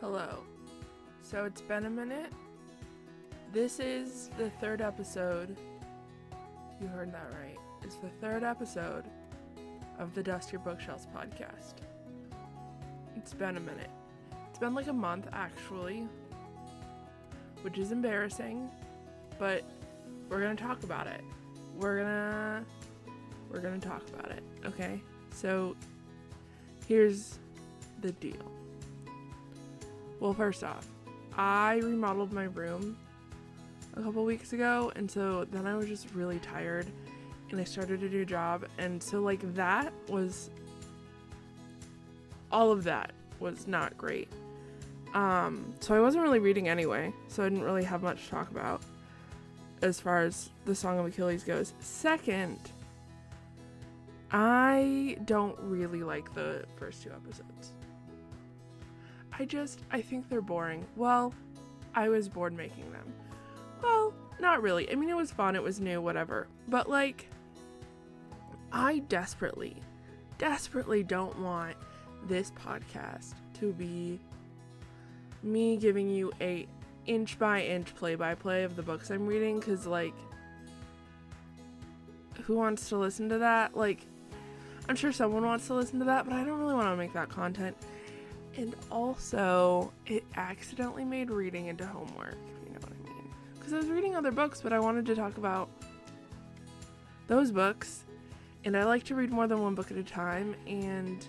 Hello. So it's been a minute. This is the third episode. You heard that right. It's the third episode of the Dust Your Bookshelves podcast. It's been a minute. It's been like a month actually, which is embarrassing, but we're to talk about it. We're to we're to talk about it, okay? So here's the deal. Well, first off, I remodeled my room a couple weeks ago, and so then I was just really tired and I started a new job, and so like that was all of that was not great. Um, so I wasn't really reading anyway, so I didn't really have much to talk about as far as the Song of Achilles goes. Second, I don't really like the first two episodes. I just, I think they're boring. Well, I was bored making them. Well, not really. I mean, it was fun, it was new, whatever. But, like, I desperately, desperately don't want this podcast to be me giving you a inch by inch play by play of the books I'm reading because, like, who wants to listen to that? Like, I'm sure someone wants to listen to that, but I don't really want to make that content. And also, it accidentally made reading into homework, if you know what I mean. Because I was reading other books, but I wanted to talk about those books. And I like to read more than one book at a time. And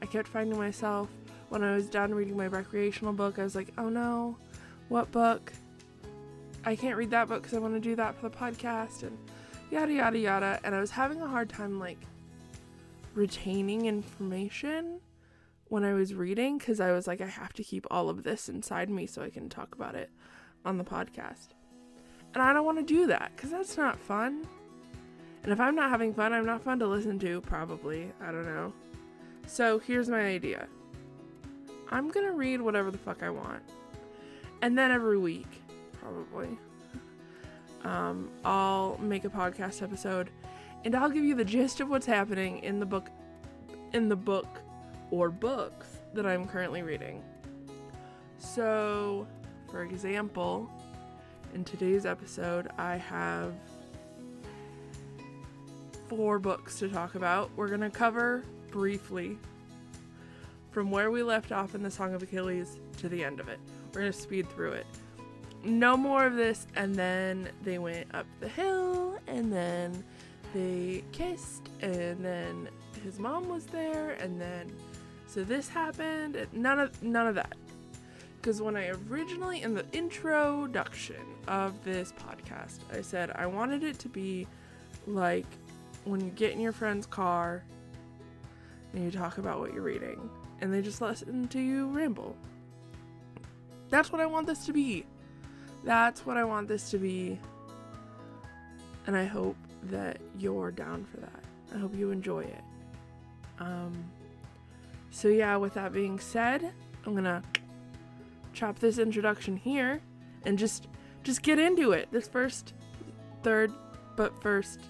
I kept finding myself, when I was done reading my recreational book, I was like, oh no, what book? I can't read that book because I want to do that for the podcast. And yada, yada, yada. And I was having a hard time, like, retaining information when I was reading because I was like, I have to keep all of this inside me so I can talk about it on the podcast. And I don't want to do that because that's not fun. And if I'm not having fun, I'm not fun to listen to, probably. I don't know. So here's my idea I'm going to read whatever the fuck I want. And then every week, probably, um, I'll make a podcast episode and I'll give you the gist of what's happening in the book in the book or books that I'm currently reading. So, for example, in today's episode, I have four books to talk about. We're going to cover briefly from where we left off in the Song of Achilles to the end of it. We're going to speed through it. No more of this, and then they went up the hill, and then they kissed, and then his mom was there, and then so this happened. None of none of that. Because when I originally in the introduction of this podcast, I said I wanted it to be like when you get in your friend's car and you talk about what you're reading, and they just listen to you ramble. That's what I want this to be. That's what I want this to be. And I hope that you're down for that. I hope you enjoy it. Um, so yeah, with that being said, I'm gonna chop this introduction here and just just get into it. This first, third, but first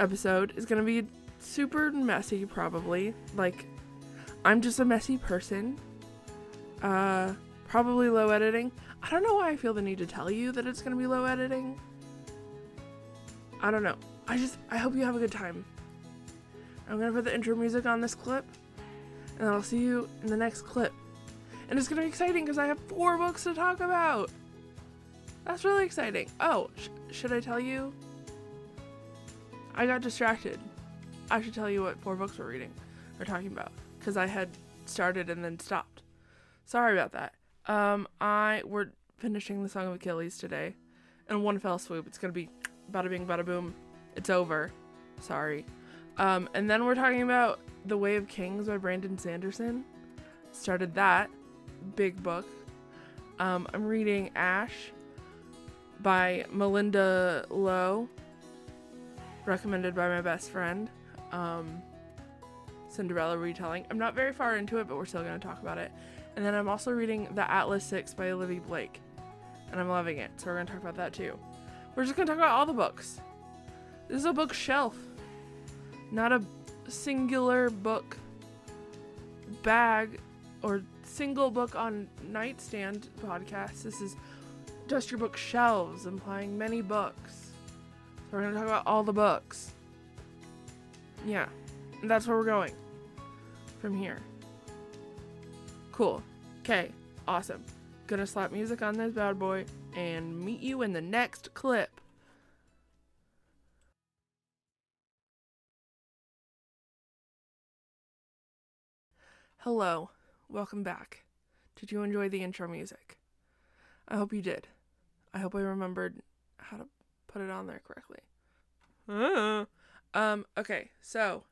episode is gonna be super messy, probably. Like, I'm just a messy person. Uh, probably low editing. I don't know why I feel the need to tell you that it's gonna be low editing. I don't know. I just I hope you have a good time. I'm gonna put the intro music on this clip, and I'll see you in the next clip. And it's gonna be exciting because I have four books to talk about. That's really exciting. Oh, sh- should I tell you? I got distracted. I should tell you what four books we're reading or talking about because I had started and then stopped. Sorry about that. Um, I we're finishing the Song of Achilles today, in one fell swoop. It's gonna be bada bing, bada boom. It's over. Sorry. Um, and then we're talking about The Way of Kings by Brandon Sanderson. Started that big book. Um, I'm reading Ash by Malinda Lo, recommended by my best friend. Um, Cinderella retelling. I'm not very far into it, but we're still going to talk about it. And then I'm also reading The Atlas Six by Olivia Blake, and I'm loving it. So we're going to talk about that too. We're just going to talk about all the books. This is a bookshelf, not a singular book bag or single book on nightstand podcast. This is dust your bookshelves, implying many books. So we're gonna talk about all the books. Yeah, that's where we're going from here. Cool. Okay, awesome. Gonna slap music on this bad boy and meet you in the next clip. Hello, welcome back. Did you enjoy the intro music? I hope you did. I hope I remembered how to put it on there correctly. Um, okay, so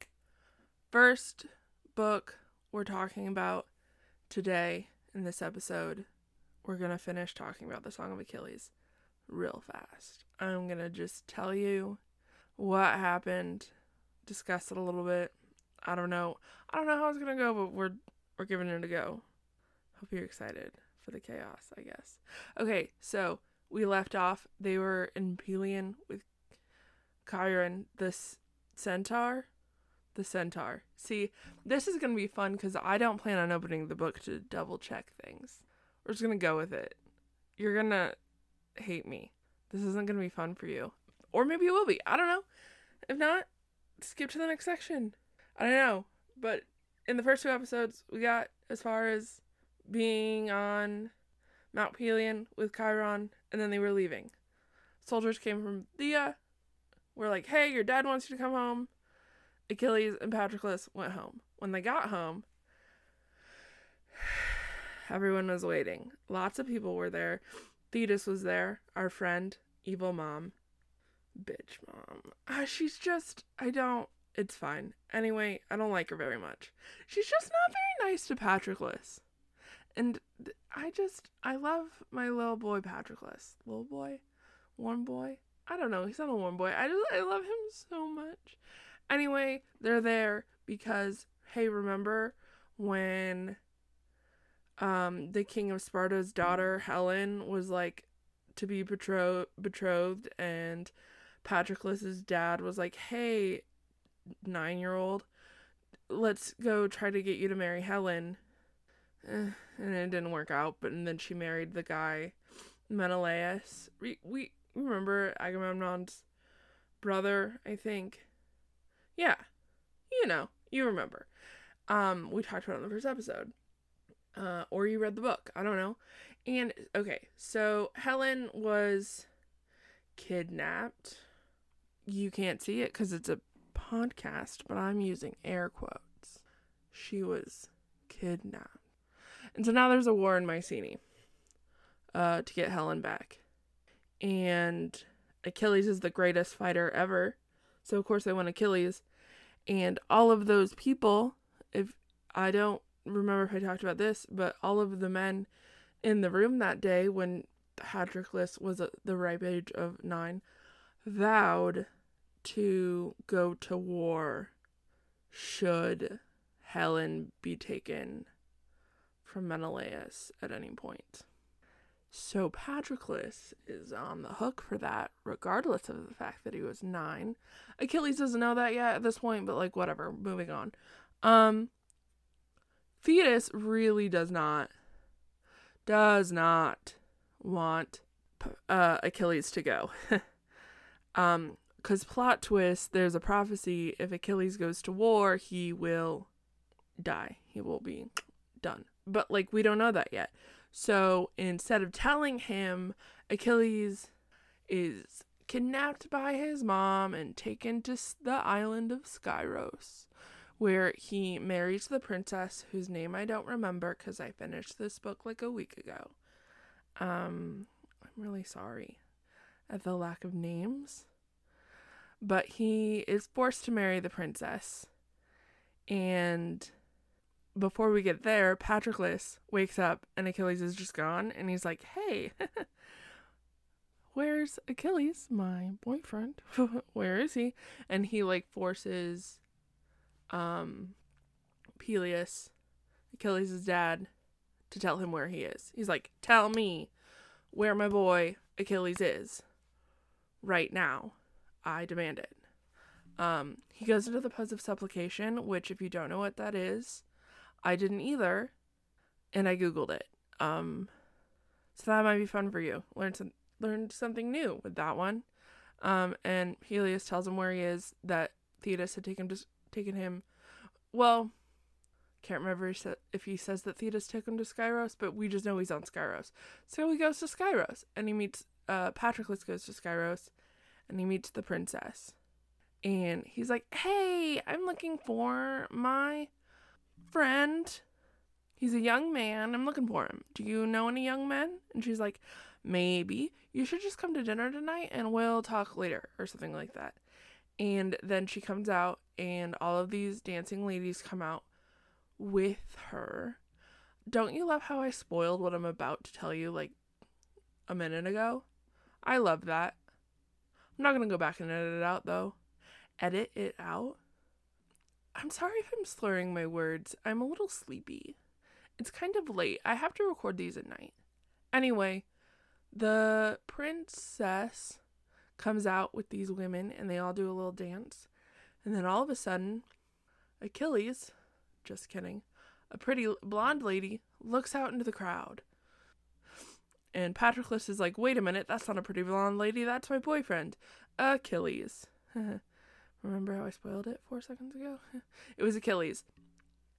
first book we're talking about today in this episode, we're gonna finish talking about the Song of Achilles real fast. I'm gonna just tell you what happened, discuss it a little bit. I don't know. I don't know how it's gonna go, but we're we're giving it a go. Hope you're excited for the chaos, I guess. Okay, so we left off. They were in Pelion with Chiron, this centaur. The centaur. See, this is gonna be fun because I don't plan on opening the book to double check things. We're just gonna go with it. You're gonna hate me. This isn't gonna be fun for you. Or maybe it will be. I don't know. If not, skip to the next section. I don't know. But in the first two episodes, we got as far as being on Mount Pelion with Chiron, and then they were leaving. Soldiers came from Phthia. Were like, hey, your dad wants you to come home. Achilles and Patroclus went home. When they got home, everyone was waiting. Lots of people were there. Thetis was there, our friend, evil mom. Bitch mom. Uh, she's just, I don't, it's fine. Anyway, I don't like her very much. She's just not very nice to Patroclus. And I just, I love my little boy Patroclus. Little boy? Warm boy? I don't know. He's not a warm boy. I just, I love him so much. Anyway, they're there because, hey, remember when um the king of Sparta's daughter Helen was like to be betro- betrothed and Patroclus's dad was like, "Hey, 9-year-old, let's go try to get you to marry Helen." Eh, and it didn't work out, but and then she married the guy Menelaus. We we remember Agamemnon's brother, I think. Yeah. You know, you remember. Um, we talked about in the first episode. Uh, or you read the book. I don't know. And okay, so Helen was kidnapped. You can't see it because it's a podcast, but I'm using air quotes. She was kidnapped. And so now there's a war in Mycenae uh, to get Helen back. And Achilles is the greatest fighter ever. So, of course, they want Achilles. And all of those people, if I don't remember if I talked about this, but all of the men in the room that day when Patroclus was at the ripe age of nine vowed to go to war should Helen be taken from Menelaus at any point. So Patroclus is on the hook for that, regardless of the fact that he was nine. Achilles doesn't know that yet at this point, but like whatever, moving on. Um Thetis really does not does not want uh, Achilles to go. um cuz plot twist, there's a prophecy if Achilles goes to war, he will die. He will be done. But like we don't know that yet. So instead of telling him, Achilles is kidnapped by his mom and taken to the island of Skyros, where he marries the princess whose name I don't remember because I finished this book like a week ago. Um, I'm really sorry at the lack of names. But he is forced to marry the princess. And before we get there, Patroclus wakes up and Achilles is just gone, and he's like, "Hey, where's Achilles, my boyfriend? Where is he?" And he like forces, um, Peleus, Achilles' dad, to tell him where he is. He's like, "Tell me where my boy Achilles is, right now. I demand it." Um, he goes into the pose of supplication, which, if you don't know what that is, I didn't either. and I googled it. Um, so that might be fun for you. Learn some learned something new with that one. Um, and Helios tells him where he is. That Thetis had taken to, taken him. Well, can't remember if he says that Thetis took him to Skyros, but we just know he's on Skyros. So he goes to Skyros and he meets uh, Patroclus goes to Skyros and he meets the princess. And he's like, Hey, I'm looking for my friend. He's a young man. I'm looking for him. Do you know any young men? And she's like, Maybe. You should just come to dinner tonight and we'll talk later or something like that. And then she comes out and all of these dancing ladies come out with her. Don't you love how I spoiled what I'm about to tell you like a minute ago? I love that. I'm not to go back and edit it out though. Edit it out? I'm sorry if I'm slurring my words. I'm a little sleepy. It's kind of late. I have to record these at night. Anyway, the princess comes out with these women and they all do a little dance. And then all of a sudden, Achilles just kidding. A pretty blonde lady looks out into the crowd. And Patroclus is like, wait a minute, that's not a pretty blonde lady, that's my boyfriend, Achilles. Remember how I spoiled it four seconds ago? it was Achilles.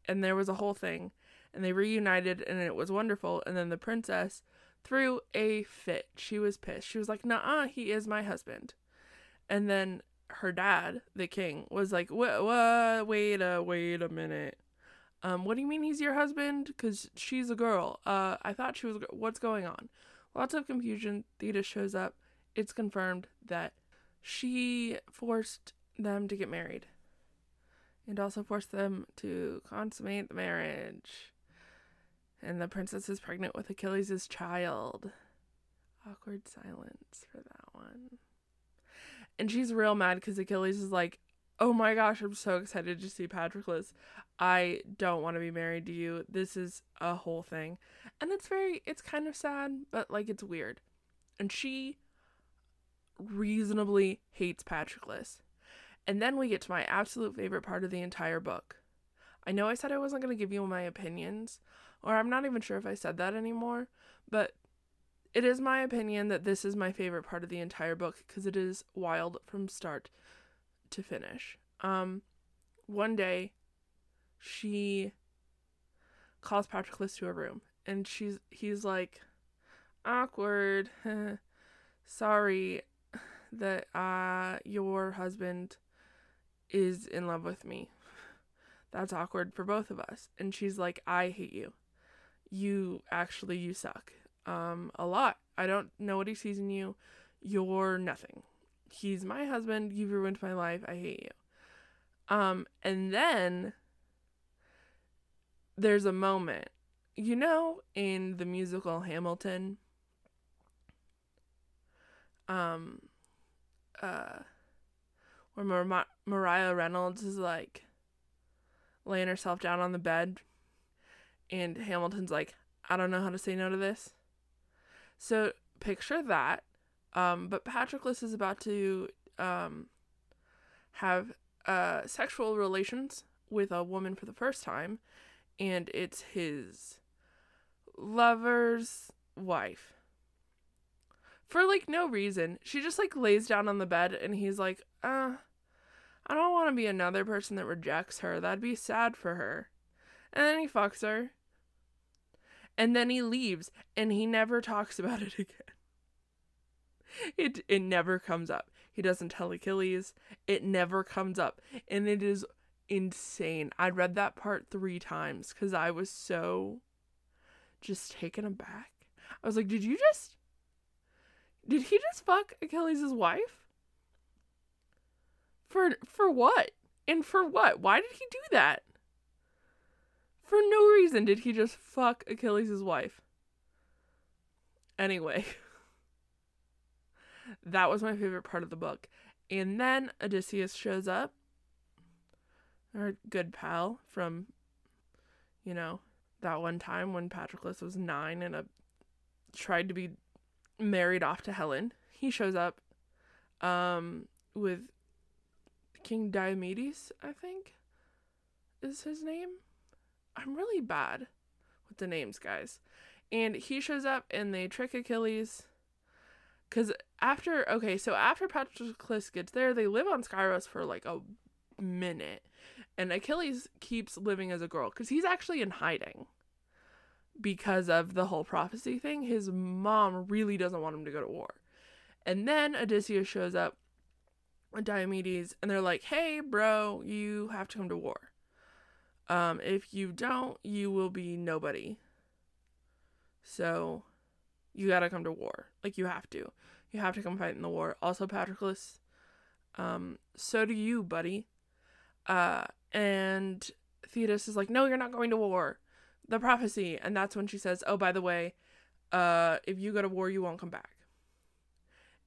And there was a whole thing. And they reunited, and it was wonderful. And then the princess threw a fit. She was pissed. She was like, nah, he is my husband. And then her dad, the king, was like, what, wait a, wait a minute. Um, what do you mean he's your husband? Because she's a girl. Uh, I thought she was. What's going on? Lots of confusion. Thetis shows up. It's confirmed that she forced them to get married, and also forced them to consummate the marriage. And the princess is pregnant with Achilles' child. Awkward silence for that one. And she's real mad because Achilles is like, oh my gosh, I'm so excited to see Patroclus. I don't want to be married to you. This is a whole thing. And it's very, it's kind of sad, but like it's weird. And she reasonably hates Patroclus. And then we get to my absolute favorite part of the entire book. I know I said I wasn't going to give you my opinions, or I'm not even sure if I said that anymore, but it is my opinion that this is my favorite part of the entire book because it is wild from start to finish. Um, one day, she calls Patroclus to a room, and she's he's like, awkward. Sorry that uh your husband is in love with me. That's awkward for both of us. And she's like, I hate you. You actually you suck. Um a lot. I don't know what he sees in you. You're nothing he's my husband, you've ruined my life, I hate you. Um, and then there's a moment, you know, in the musical Hamilton, um, uh, where Mar- Maria Reynolds is like laying herself down on the bed, and Hamilton's like, I don't know how to say no to this. So picture that um, but Patroclus is about to um, have uh, sexual relations with a woman for the first time, and it's his lover's wife. For like no reason. She just like lays down on the bed, and he's like, uh, I don't want to be another person that rejects her. That'd be sad for her. And then he fucks her. And then he leaves, and he never talks about it again it it never comes up. He doesn't tell Achilles. It never comes up. And it is insane. I read that part 3 times cuz I was so just taken aback. I was like, "Did you just Did he just fuck Achilles' wife?" For for what? And for what? Why did he do that? For no reason did he just fuck Achilles' wife. Anyway. That was my favorite part of the book. And then Odysseus shows up, our good pal from, you know, that one time when Patroclus was nine and a, tried to be married off to Helen. He shows up um, with King Diomedes, I think, is his name. I'm really bad with the names, guys. And he shows up and they trick Achilles. Because after, okay, so after Patroclus gets there, they live on Skyros for like a minute. And Achilles keeps living as a girl because he's actually in hiding because of the whole prophecy thing. His mom really doesn't want him to go to war. And then Odysseus shows up with Diomedes and they're like, hey, bro, you have to come to war. Um, if you don't, you will be nobody. So you gotta come to war. Like you have to. You have to come fight in the war. Also, Patroclus, um, so do you, buddy. Uh, and Thetis is like, no, you're not going to war. The prophecy. And that's when she says, oh, by the way, uh, if you go to war, you won't come back.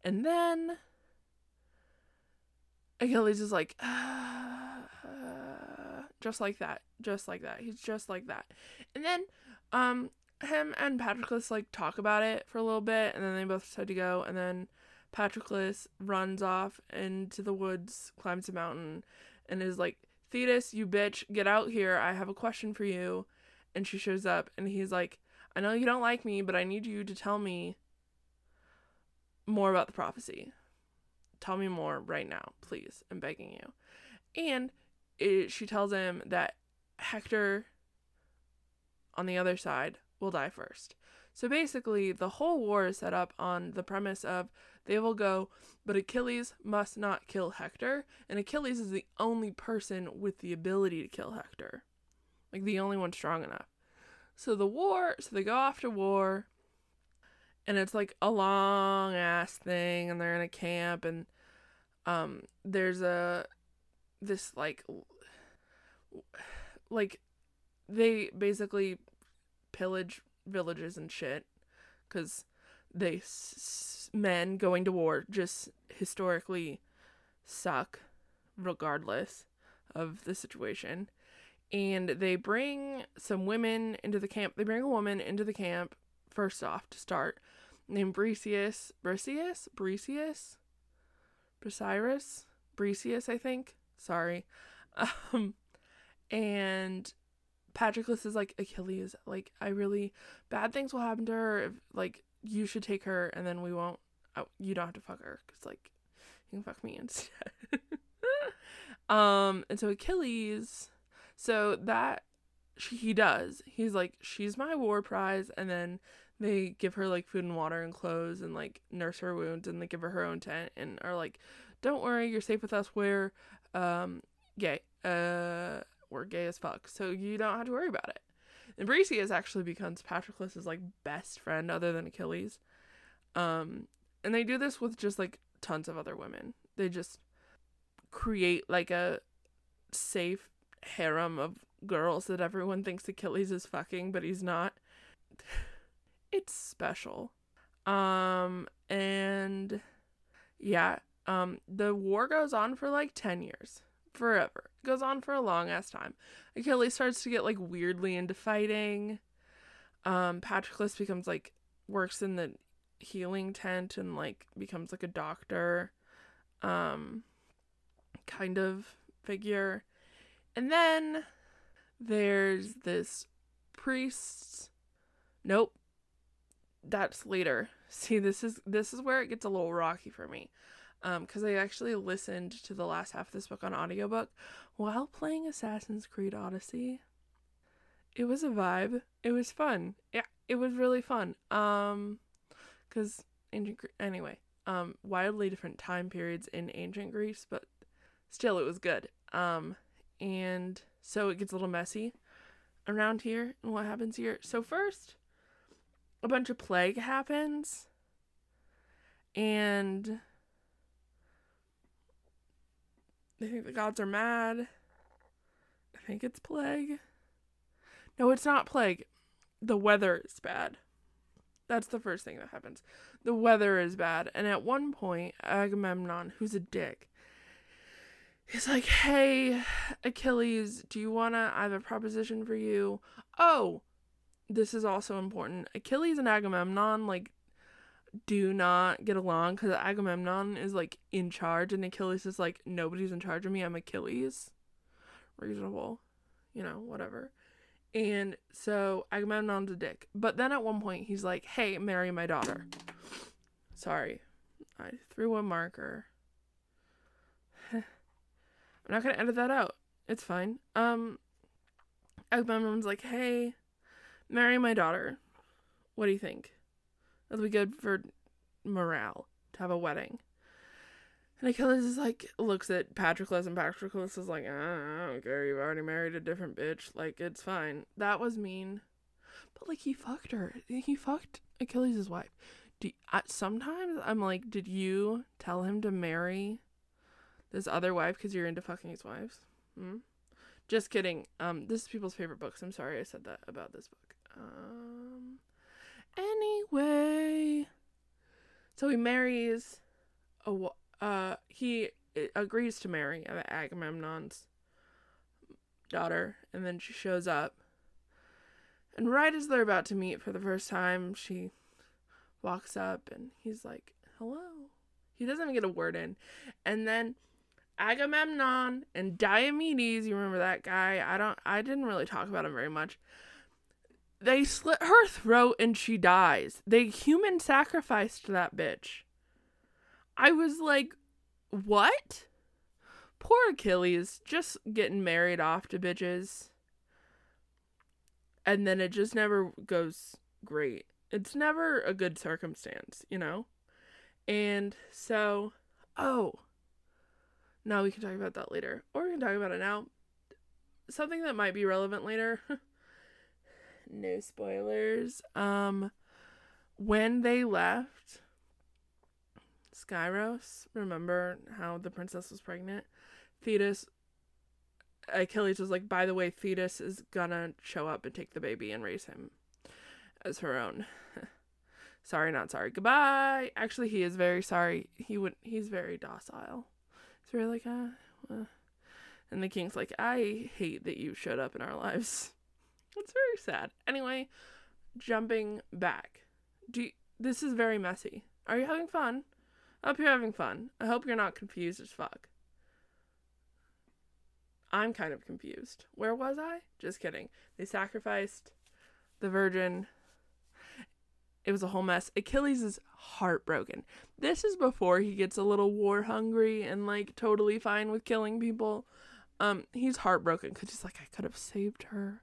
And then Achilles is like, uh, just like that, just like that. He's just like that. And then, um, him and Patroclus like talk about it for a little bit, and then they both decide to go. And then Patroclus runs off into the woods, climbs a mountain, and is like, Thetis, you bitch, get out here. I have a question for you. And she shows up, and he's like, I know you don't like me, but I need you to tell me more about the prophecy. Tell me more right now, please. I'm begging you. And it, she tells him that Hector on the other side will die first. So basically, the whole war is set up on the premise of they will go, but Achilles must not kill Hector, and Achilles is the only person with the ability to kill Hector. Like the only one strong enough. So the war, so they go off to war, and it's like a long ass thing, and they're in a camp, and um, there's a this like like they basically pillage villages and shit because they s- men going to war just historically suck regardless of the situation. And they bring some women into the camp they bring a woman into the camp first off to start named Briseis Briseis? Briseis? Brasiris Briseis I think? Sorry. Um and Patroclus is like Achilles, like I really bad things will happen to her. If, like you should take her, and then we won't. Oh, you don't have to fuck her, cause like you can fuck me instead. um, and so Achilles, so that she, he does. He's like, she's my war prize, and then they give her like food and water and clothes and like nurse her wounds, and they give her her own tent, and are like, don't worry, you're safe with us. We're um gay. Uh we're gay as fuck, so you don't have to worry about it. And Briseis actually becomes Patroclus's like best friend other than Achilles. Um, and they do this with just like tons of other women. They just create like a safe harem of girls that everyone thinks Achilles is fucking, but he's not. it's special. Um, and yeah, um, the war goes on for like 10 years forever. It goes on for a long ass time. Achilles starts to get like weirdly into fighting. Um, Patroclus becomes like works in the healing tent and like becomes like a doctor, um, kind of figure. And then there's this priest. Nope. That's later. See, this is this is where it gets a little rocky for me because um, I actually listened to the last half of this book on audiobook while playing Assassin's Creed Odyssey. It was a vibe. It was fun. Yeah, it was really fun. Um, because ancient Gre- anyway, um, wildly different time periods in ancient Greece, but still, it was good. Um, and so it gets a little messy around here and what happens here. So first, a bunch of plague happens, and they think the gods are mad. I think it's plague. No, it's not plague. The weather is bad. That's the first thing that happens. The weather is bad. And at one point, Agamemnon, who's a dick, he's like, Hey, Achilles, do you want to? I have a proposition for you. Oh, this is also important. Achilles and Agamemnon, like, do not get along because Agamemnon is like in charge and Achilles is like nobody's in charge of me. I'm Achilles. Reasonable, you know, whatever. And so Agamemnon's a dick. But then at one point he's like, "Hey, marry my daughter." Sorry. I threw a marker. I'm not to edit that out. It's fine. Um Agamemnon's like, "Hey, marry my daughter. What do you think? That'll be good for morale to have a wedding." And Achilles is like, looks at Patroclus, and Patroclus is like, I don't care, you've already married a different bitch. Like, it's fine. That was mean. But, like, he fucked her. He fucked Achilles' wife. Do, I, sometimes I'm like, did you tell him to marry this other wife because you're into fucking his wives? Hmm? Just kidding. Um, this is people's favorite books. I'm sorry I said that about this book. Um, anyway, so he marries a uh he agrees to marry Agamemnon's daughter, and then she shows up. And right as they're about to meet for the first time, she walks up and he's like, "Hello." He doesn't even get a word in. And then Agamemnon and Diomedes, you remember that guy? I don't I didn't really talk about him very much. They slit her throat and she dies. They human sacrificed that bitch. I was like, what? Poor Achilles, just getting married off to bitches. And then it just never goes great. It's never a good circumstance, you know? And so, oh, no, we can talk about that later. Or we can talk about it now. Something that might be relevant later. no spoilers. Um, when they left, Skyros, remember how the princess was pregnant? Thetis, Achilles was like, by the way, Thetis is gonna show up and take the baby and raise him as her own. sorry, not sorry. Goodbye. Actually, he is very sorry. He would. He's very docile. He's really like. Uh, and the king's like, I hate that you showed up in our lives. It's very sad. Anyway, jumping back. Do you, this is very messy. Are you having fun? I hope you're having fun. I hope you're not confused as fuck. I'm kind of confused. Where was I? Just kidding. They sacrificed the virgin. It was a whole mess. Achilles is heartbroken. This is before he gets a little war hungry and like totally fine with killing people. Um, he's heartbroken because he's like, I could have saved her.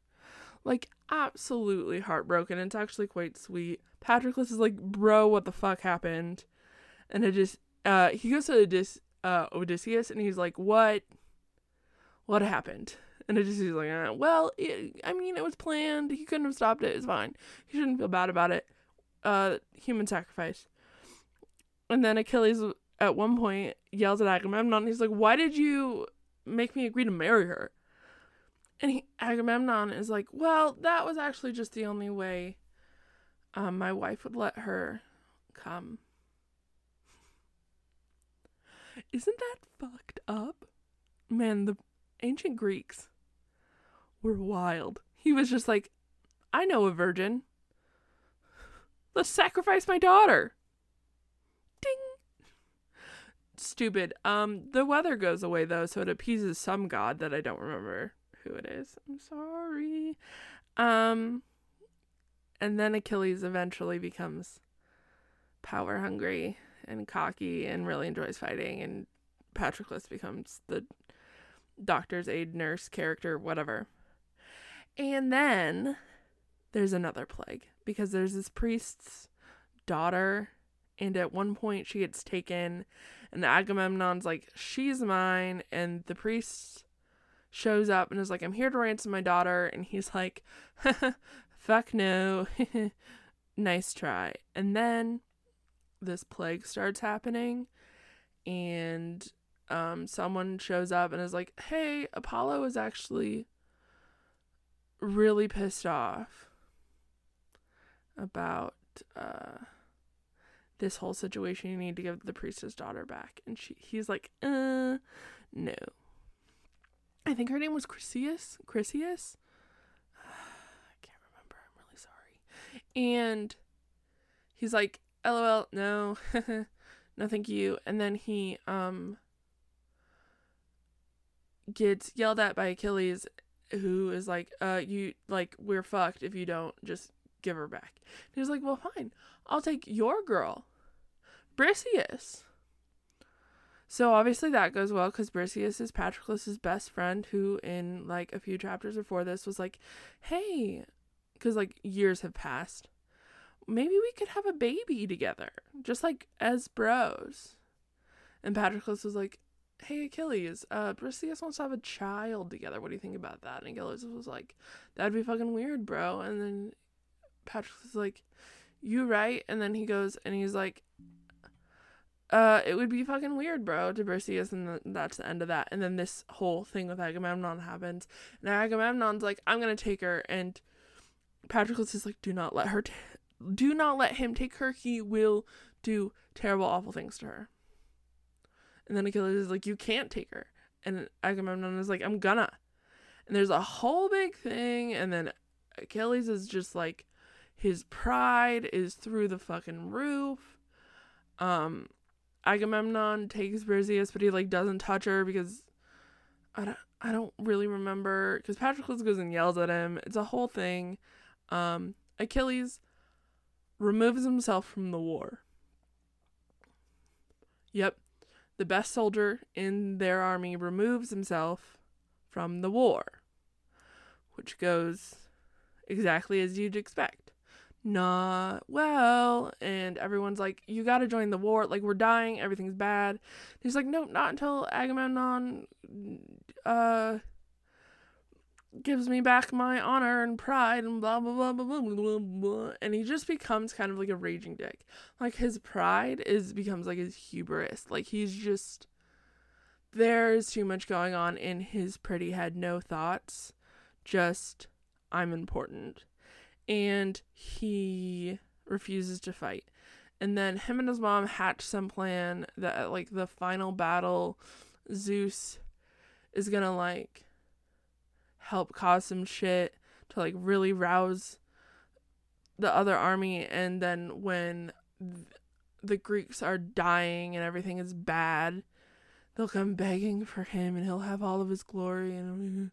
Like, absolutely heartbroken. It's actually quite sweet. Patroclus is like, bro, what the fuck happened? and it just uh he goes to Odys- uh, Odysseus and he's like, "What? What happened?" And Odysseus is like, uh, "Well, it, I mean, it was planned. He couldn't have stopped it. It's fine. He shouldn't feel bad about it. Uh, human sacrifice." And then Achilles at one point yells at Agamemnon. He's like, "Why did you make me agree to marry her?" And he, Agamemnon is like, "Well, that was actually just the only way um, my wife would let her come." Isn't that fucked up? Man, the ancient Greeks were wild. He was just like, I know a virgin. Let's sacrifice my daughter. Ding. Stupid. Um, the weather goes away though, so it appeases some god that I don't remember who it is. I'm sorry. Um, and then Achilles eventually becomes power hungry and cocky and really enjoys fighting and Patroclus becomes the doctor's aide nurse character whatever. And then there's another plague because there's this priest's daughter and at one point she gets taken and Agamemnon's like she's mine and the priest shows up and is like I'm here to ransom my daughter and he's like fuck no nice try and then this plague starts happening and um, someone shows up and is like, hey, Apollo is actually really pissed off about uh, this whole situation. You need to give the priestess daughter back. And she he's like, uh, no. I think her name was Chryseis. Chryseis? I can't remember. I'm really sorry. And he's like, lol, no, no, thank you. And then he um gets yelled at by Achilles, who is like, uh, you like we're fucked if you don't just give her back. And he's like, well, fine, I'll take your girl, Briseis. So obviously that goes well because Briseis is Patroclus's best friend, who in like a few chapters before this was like, hey, because like years have passed, maybe we could have a baby together, just like as bros. And Patroclus was like, hey Achilles, uh, Briseis wants to have a child together. What do you think about that? And Achilles was like, that'd be fucking weird, bro. And then Patroclus was like, you right? And then he goes and he's like, uh, it would be fucking weird, bro, to Briseis, and that's the end of that. And then this whole thing with Agamemnon happens, and Agamemnon's like, I'm gonna take her, and Patroclus is like, do not let her, t- do not let him take her. He will do terrible, awful things to her. And then Achilles is like, You can't take her. And Agamemnon is like, I'm gonna. And there's a whole big thing. And then Achilles is just like, his pride is through the fucking roof. Um, Agamemnon takes Briseis, but he like doesn't touch her because I don't, I don't really remember because Patroclus goes and yells at him. It's a whole thing. Um, Achilles removes himself from the war. Yep, the best soldier in their army removes himself from the war, which goes exactly as you'd expect. Not well, and everyone's like, You gotta join the war. Like, we're dying, everything's bad. He's like, Nope, not until Agamemnon uh, gives me back my honor and pride and blah blah blah blah blah blah blah and he just becomes kind of like a raging dick like his pride is becomes like his hubris like he's just there's too much going on in his pretty head no thoughts just i'm important and he refuses to fight. And then him and his mom hatch some plan that at like the final battle zeus is gonna like help cause some shit to like really rouse the other army. And then when th- the Greeks are dying and everything is bad they'll come begging for him and he'll have all of his glory and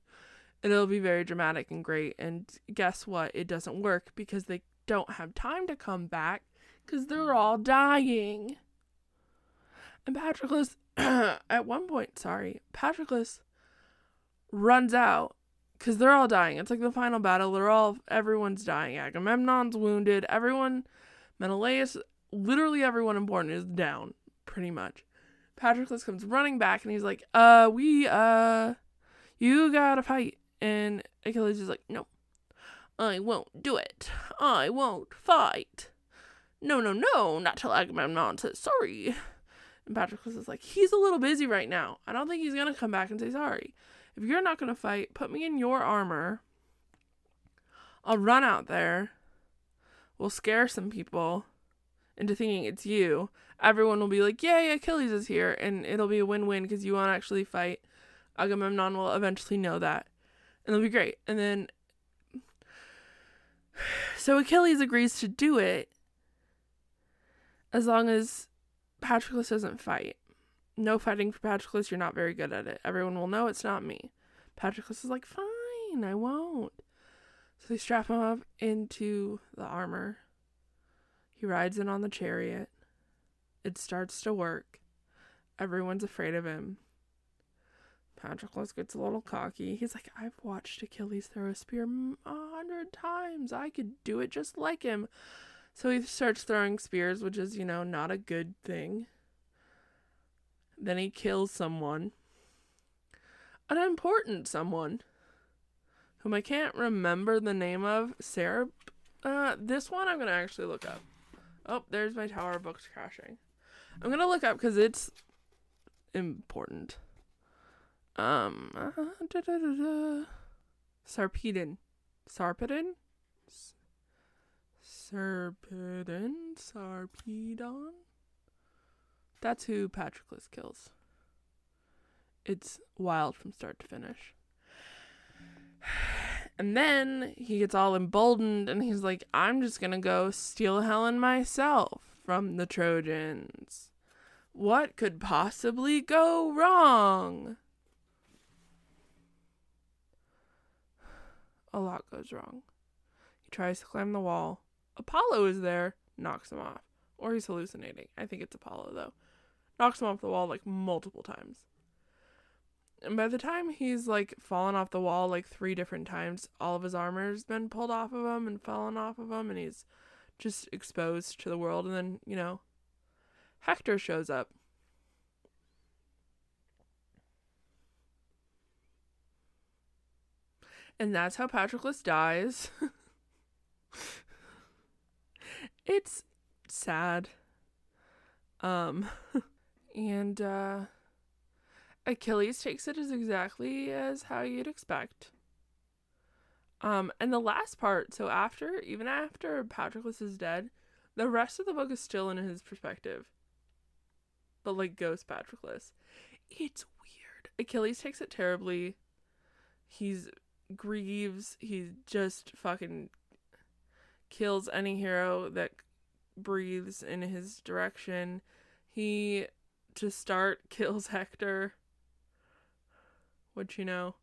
it'll be very dramatic and great and guess what it doesn't work because they don't have time to come back cuz they're all dying and Patroclus at one point sorry Patroclus runs out because they're all dying. It's like the final battle. They're all everyone's dying. Agamemnon's wounded. Everyone, Menelaus, literally everyone important is down, pretty much. Patroclus comes running back and he's like, "Uh, we uh, you gotta fight." And Achilles is like, "No, I won't do it. I won't fight. No, no, no, not till Agamemnon says sorry." And Patroclus is like, "He's a little busy right now. I don't think he's gonna come back and say sorry." if you're not going to fight, put me in your armor. I'll run out there. We'll scare some people into thinking it's you. Everyone will be like, Yay, Achilles is here. And it'll be a win win because you won't actually fight. Agamemnon will eventually know that. And it'll be great. And then. So Achilles agrees to do it as long as Patroclus doesn't fight no fighting for Patroclus, you're not very good at it. Everyone will know it's not me. Patroclus is like, fine, I won't. So they strap him up into the armor. He rides in on the chariot. It starts to work. Everyone's afraid of him. Patroclus gets a little cocky. He's like, I've watched Achilles throw a spear a hundred times. I could do it just like him. So he starts throwing spears, which is, you know, not a good thing. Then he kills someone. An important someone. Whom I can't remember the name of. Sarah. Uh, this one I'm going to actually look up. Oh, there's my tower books crashing. I'm going to look up because it's important. Um. Uh, Sarpedon. Sarpedon? Sarpedon? Sarpedon? That's who Patroclus kills. It's wild from start to finish. And then he gets all emboldened and he's like, I'm just gonna go steal Helen myself from the Trojans. What could possibly go wrong? A lot goes wrong. He tries to climb the wall. Apollo is there, knocks him off. Or he's hallucinating. I think it's Apollo, though. Knocks him off the wall like multiple times. And by the time he's like fallen off the wall like three different times, all of his armor's been pulled off of him and fallen off of him, and he's just exposed to the world. And then, you know, Hector shows up. And that's how Patroclus dies. it's sad. Um and uh Achilles takes it as exactly as how you'd expect. Um and the last part, so after even after Patroclus is dead, the rest of the book is still in his perspective. But like Ghost Patroclus. It's weird. Achilles takes it terribly. He's grieves. He just fucking kills any hero that breathes in his direction. He to start kills Hector, which you know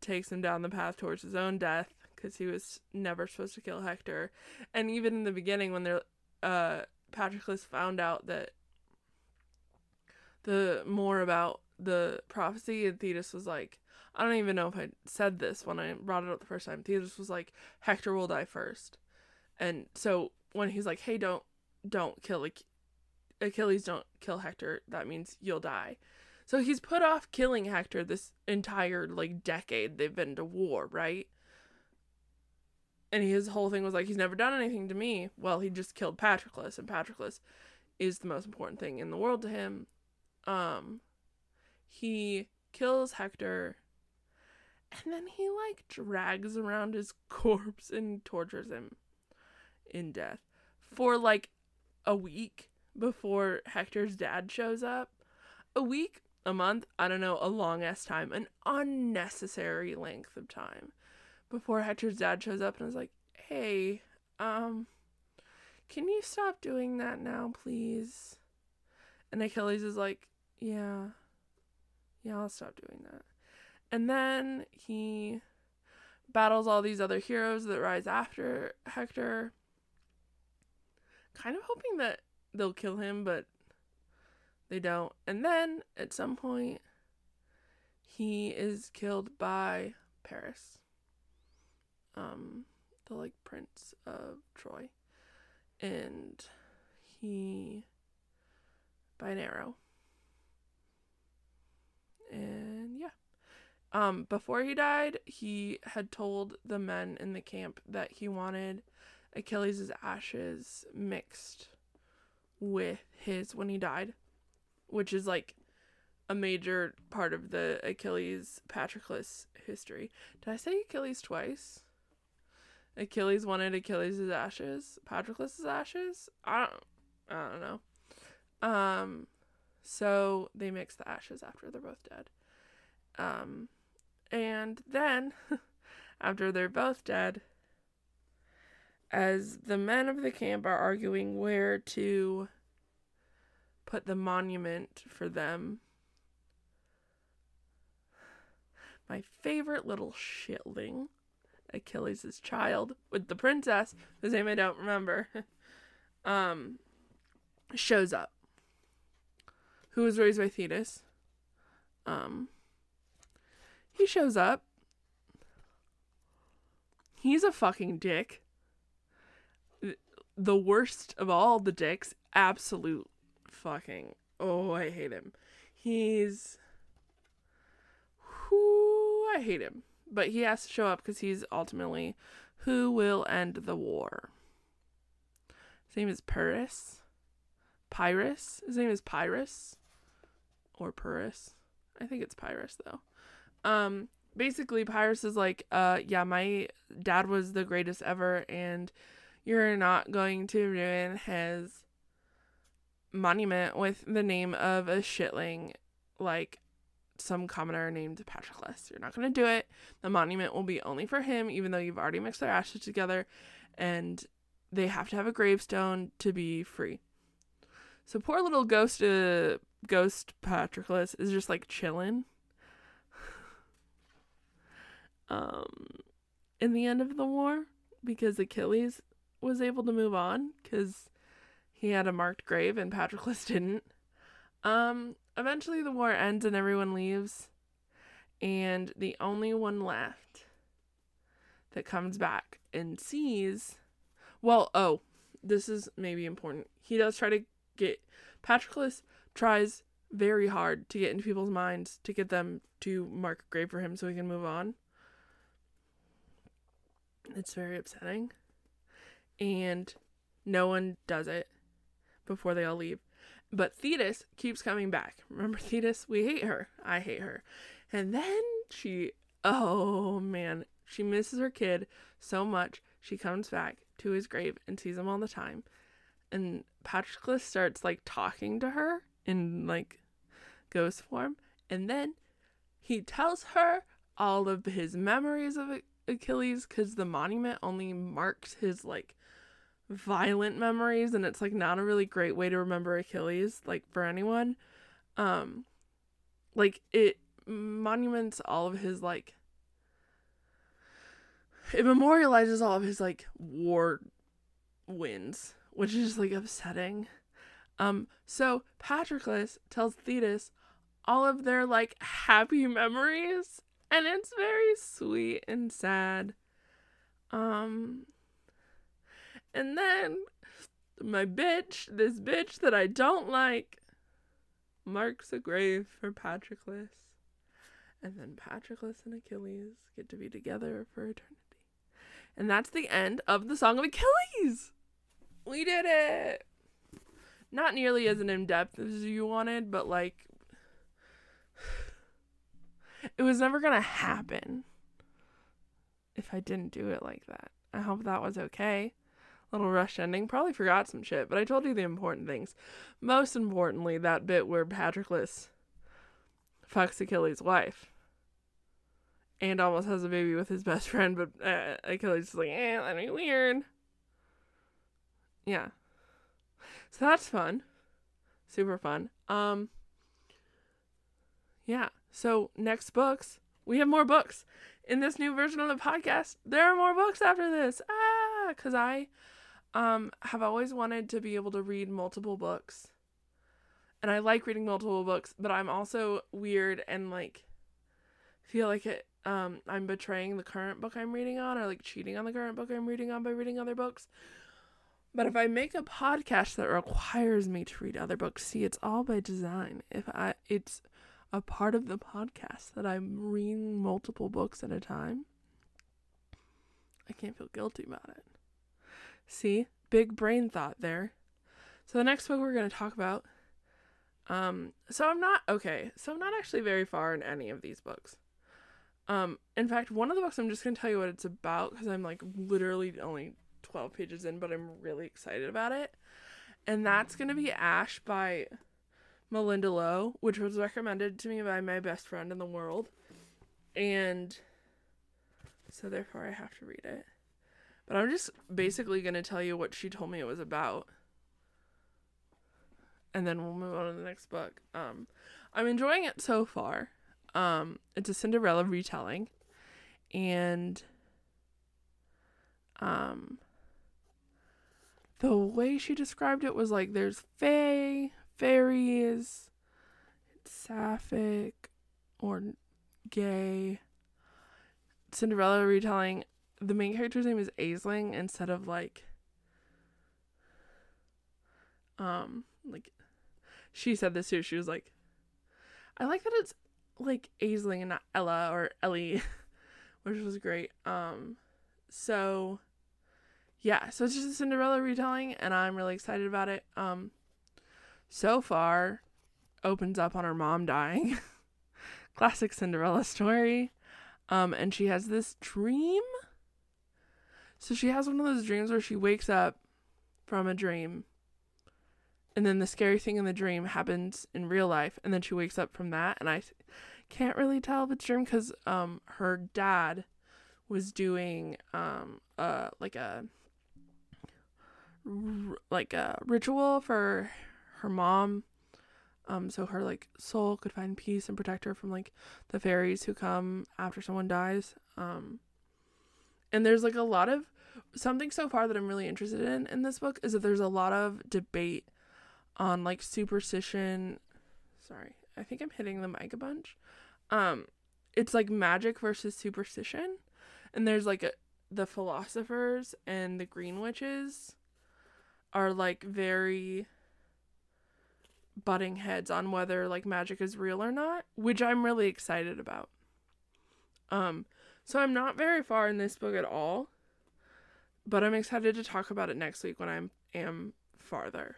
takes him down the path towards his own death because he was never supposed to kill Hector. And even in the beginning, when they're uh, Patroclus found out that the more about the prophecy, and Thetis was like, I don't even know if I said this when I brought it up the first time. Thetis was like, Hector will die first. And so when he's like, hey, don't, don't kill like Achilles, don't kill Hector, that means you'll die. So he's put off killing Hector this entire like decade they've been to war, right? And his whole thing was like, he's never done anything to me. Well, he just killed Patroclus, and Patroclus is the most important thing in the world to him. Um, he kills Hector and then he like drags around his corpse and tortures him in death for like a week before Hector's dad shows up. A week, a month, I don't know, a long ass time, an unnecessary length of time before Hector's dad shows up and is like, "Hey, um can you stop doing that now, please?" And Achilles is like, "Yeah. Yeah, I'll stop doing that." And then he battles all these other heroes that rise after Hector. Kind of hoping that they'll kill him, but they don't. And then at some point, he is killed by Paris, um, the like prince of Troy, and he by an arrow. And yeah. Um, before he died, he had told the men in the camp that he wanted Achilles' ashes mixed with his when he died, which is like a major part of the Achilles Patroclus history. Did I say Achilles twice? Achilles wanted Achilles' ashes, Patroclus' ashes. I don't, I don't know. Um, so they mix the ashes after they're both dead. Um, and then, after they're both dead, as the men of the camp are arguing where to put the monument for them, my favorite little shitling, Achilles' child, with the princess, whose name I don't remember, um, shows up. Who was raised by Thetis. Um, he shows up. He's a fucking dick. The worst of all the dicks. Absolute fucking. Oh, I hate him. He's. Who I hate him. But he has to show up because he's ultimately who will end the war. His name is Pyrrhus. Pyrrhus? His name is Pyrrhus. Or Pyrrhus. I think it's Pyrrhus, though. Um, basically, Pyrrhus is like, uh, yeah, my dad was the greatest ever, and you're not going to ruin his monument with the name of a shitling like some commoner named Patroclus. You're not going to do it. The monument will be only for him, even though you've already mixed their ashes together, and they have to have a gravestone to be free. So poor little ghost, uh, ghost Patroclus is just like chilling um, in the end of the war because Achilles was able to move on because he had a marked grave and Patroclus didn't. Um, eventually the war ends and everyone leaves, and the only one left that comes back and sees, well, oh, this is maybe important. He does try to get Patroclus tries very hard to get into people's minds to get them to mark a grave for him so he can move on. It's very upsetting. And no one does it before they all leave. But Thetis keeps coming back. Remember Thetis? We hate her. I hate her. And then she, oh man, she misses her kid so much. She comes back to his grave and sees him all the time. And Patroclus starts like talking to her in like ghost form. And then he tells her all of his memories of Achilles because the monument only marks his like violent memories and it's like not a really great way to remember Achilles like for anyone. Um like it monuments all of his like it memorializes all of his like war wins, which is like upsetting. Um so Patroclus tells Thetis all of their like happy memories and it's very sweet and sad. Um and then my bitch, this bitch that I don't like, marks a grave for Patroclus. And then Patroclus and Achilles get to be together for eternity. And that's the end of the Song of Achilles. We did it. Not nearly as in depth as you wanted, but like it was never going to happen if I didn't do it like that. I hope that was okay. Little rush ending. Probably forgot some shit, but I told you the important things. Most importantly, that bit where Patroclus fucks Achilles' wife and almost has a baby with his best friend, but uh, Achilles is like, eh, that'd be weird. Yeah. So that's fun. Super fun. Um, yeah. So, next books, we have more books. In this new version of the podcast, there are more books after this. Ah, cuz I um have always wanted to be able to read multiple books. And I like reading multiple books, but I'm also weird and like feel like it um I'm betraying the current book I'm reading on or like cheating on the current book I'm reading on by reading other books. But if I make a podcast that requires me to read other books, see, it's all by design. If I it's a part of the podcast that I'm reading multiple books at a time, I can't feel guilty about it. See, big brain thought there. So the next book we're going to talk about um so I'm not okay, so I'm not actually very far in any of these books. Um in fact, one of the books I'm just going to tell you what it's about cuz I'm like literally only 12 pages in, but I'm really excited about it. And that's going to be Ash by Malinda Lo, which was recommended to me by my best friend in the world. And so therefore I have to read it. But I'm just basically going to tell you what she told me it was about. And then we'll move on to the next book. Um I'm enjoying it so far. Um it's a Cinderella retelling and um the way she described it was like there's fae, fairies, it's sapphic, or gay. Cinderella retelling. The main character's name is Aisling instead of like um like she said this too. She was like I like that it's like Aisling and not Ella or Ellie, which was great. Um so yeah, so it's just a Cinderella retelling and I'm really excited about it. Um so far opens up on her mom dying. Classic Cinderella story. Um, and she has this dream. So she has one of those dreams where she wakes up from a dream. And then the scary thing in the dream happens in real life. And then she wakes up from that. And I can't really tell if it's dream because um, her dad was doing um, uh, like a like a ritual for her mom um so her like soul could find peace and protect her from like the fairies who come after someone dies um And there's like a lot of something so far that I'm really interested in in this book is that there's a lot of debate on like superstition. Sorry, I think I'm hitting the mic a bunch. Um, it's like magic versus superstition, and there's like a, the philosophers and the green witches are like very butting heads on whether like magic is real or not, which I'm really excited about. Um, so I'm not very far in this book at all, but I'm excited to talk about it next week when I am farther.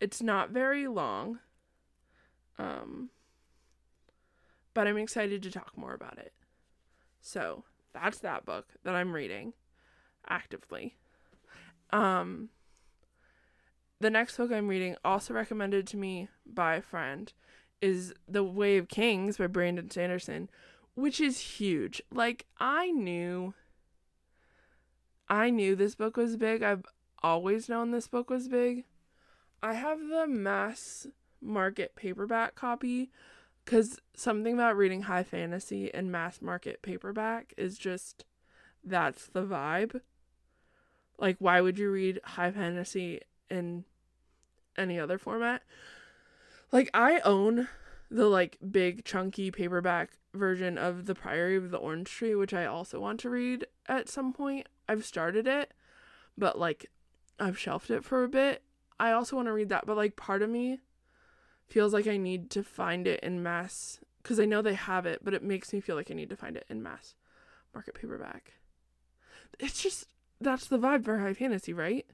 It's not very long. Um, but I'm excited to talk more about it. So, that's that book that I'm reading actively. Um the next book I'm reading, also recommended to me by a friend, is The Way of Kings by Brandon Sanderson, which is huge. Like, I knew. I knew this book was big. I've always known this book was big. I have the mass market paperback copy because something about reading high fantasy and mass market paperback is just that's the vibe. Like, why would you read high fantasy in any other format. Like I own the like big chunky paperback version of The Priory of the Orange Tree, which I also want to read at some point. I've started it, but like I've shelved it for a bit. I also want to read that, but like part of me feels like I need to find it in mass because I know they have it, but it makes me feel like I need to find it in mass market paperback. It's just that's the vibe for high fantasy, right?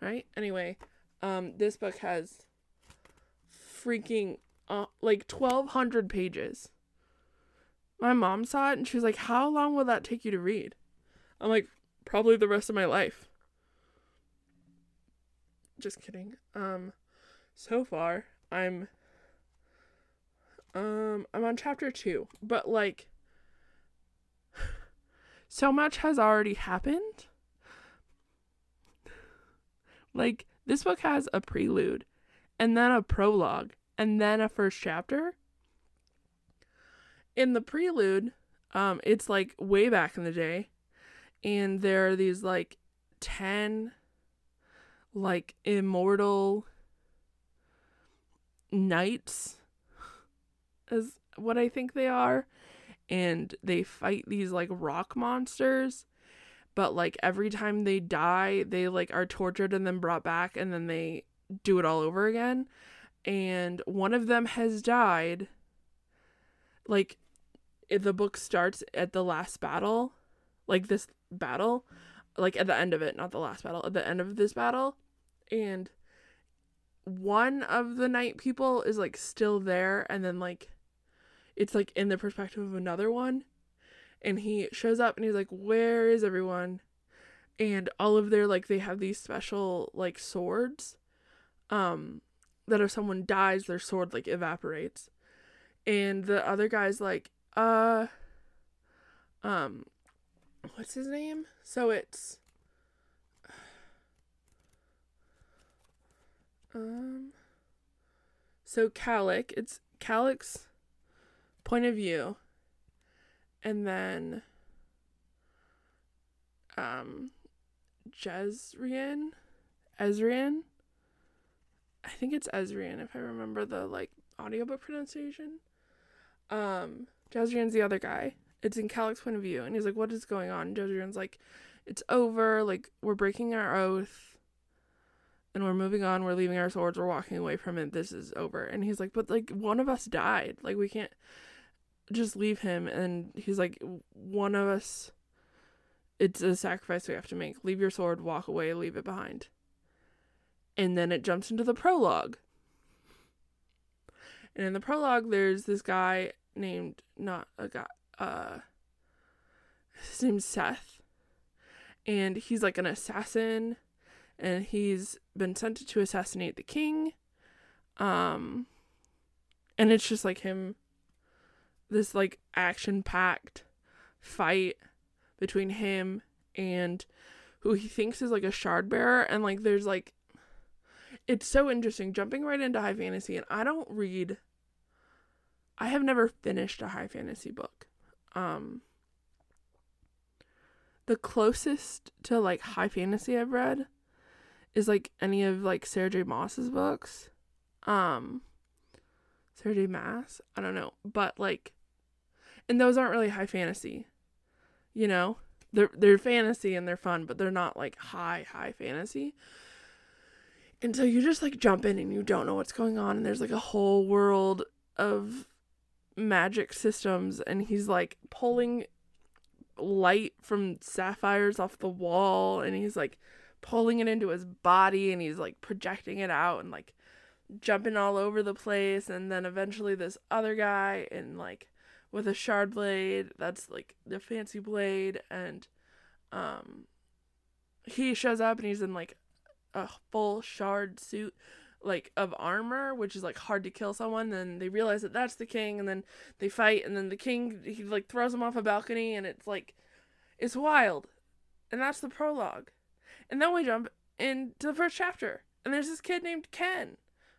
Right? Anyway, um, this book has freaking uh, like 1200 pages. My mom saw it and she was like, How long will that take you to read? I'm like, Probably the rest of my life. Just kidding. Um, so far, I'm. Um, I'm on chapter two, but like, so much has already happened. Like, this book has a prelude and then a prologue and then a first chapter. In the prelude, um, it's like way back in the day, and there are these like 10 like immortal knights, is what I think they are, and they fight these like rock monsters but like every time they die, they like are tortured and then brought back and then they do it all over again. And one of them has died. Like the book starts at the last battle, like this battle, like at the end of it, not the last battle, at the end of this battle. And one of the night people is like still there and then like it's like in the perspective of another one and he shows up and he's like where is everyone? And all of their like they have these special like swords um that if someone dies their sword like evaporates. And the other guy's like uh um what's his name? So it's um so Kalak it's Kalak's point of view and then um Jezrien Ezrian I think it's Ezrian if I remember the like audiobook pronunciation. Um Jezrien's the other guy. It's in Kalak's point of view and he's like, What is going on? Jezrien's like, It's over, like we're breaking our oath and we're moving on, we're leaving our swords, we're walking away from it, this is over. And he's like, But like one of us died. Like we can't just leave him and he's like one of us it's a sacrifice we have to make. Leave your sword walk away leave it behind. And then it jumps into the prologue. And in the prologue there's this guy named not a guy uh his name's Szeth. And he's like an assassin and he's been sent to assassinate the king. Um and it's just like him this like action packed fight between him and who he thinks is like a shard bearer and like there's like it's so interesting jumping right into high fantasy and I don't read I have never finished a high fantasy book. Um the closest to like high fantasy I've read is like any of like Sarah J. Maas's books. Um Sarah J. Maas? I don't know. But like and those aren't really high fantasy. You know? They're they're fantasy and they're fun, but they're not like high, high fantasy. And so you just like jump in and you don't know what's going on and there's like a whole world of magic systems and he's like pulling light from sapphires off the wall and he's like pulling it into his body and he's like projecting it out and like jumping all over the place and then eventually this other guy and like with a shard blade that's like the fancy blade and um he shows up and he's in like a full shard suit like of armor which is like hard to kill someone and they realize that that's the king and then they fight and then the king he like throws him off a balcony and it's like it's wild. And that's the prologue. And then we jump into the first chapter and there's this kid named ken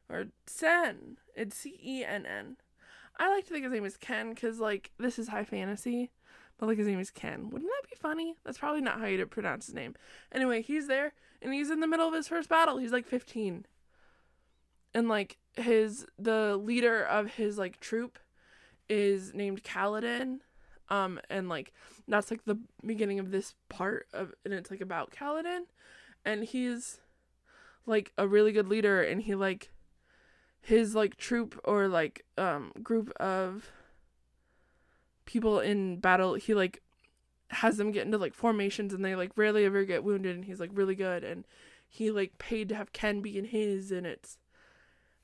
or Cenn. It's c-e-n-n i like to think his name is ken because like this is high fantasy but like his name is ken. Wouldn't that be funny? That's probably not how you'd pronounce his name. Anyway he's there and he's in the middle of his first battle. He's like 15 and like his the leader of his like troop is named Kaladin um and like that's like the beginning of this part of and it's like about Kaladin. And he's like a really good leader and he like his like troop or like um group of people in battle he like has them get into like formations and they like rarely ever get wounded and he's like really good and he like paid to have Ken be in his and it's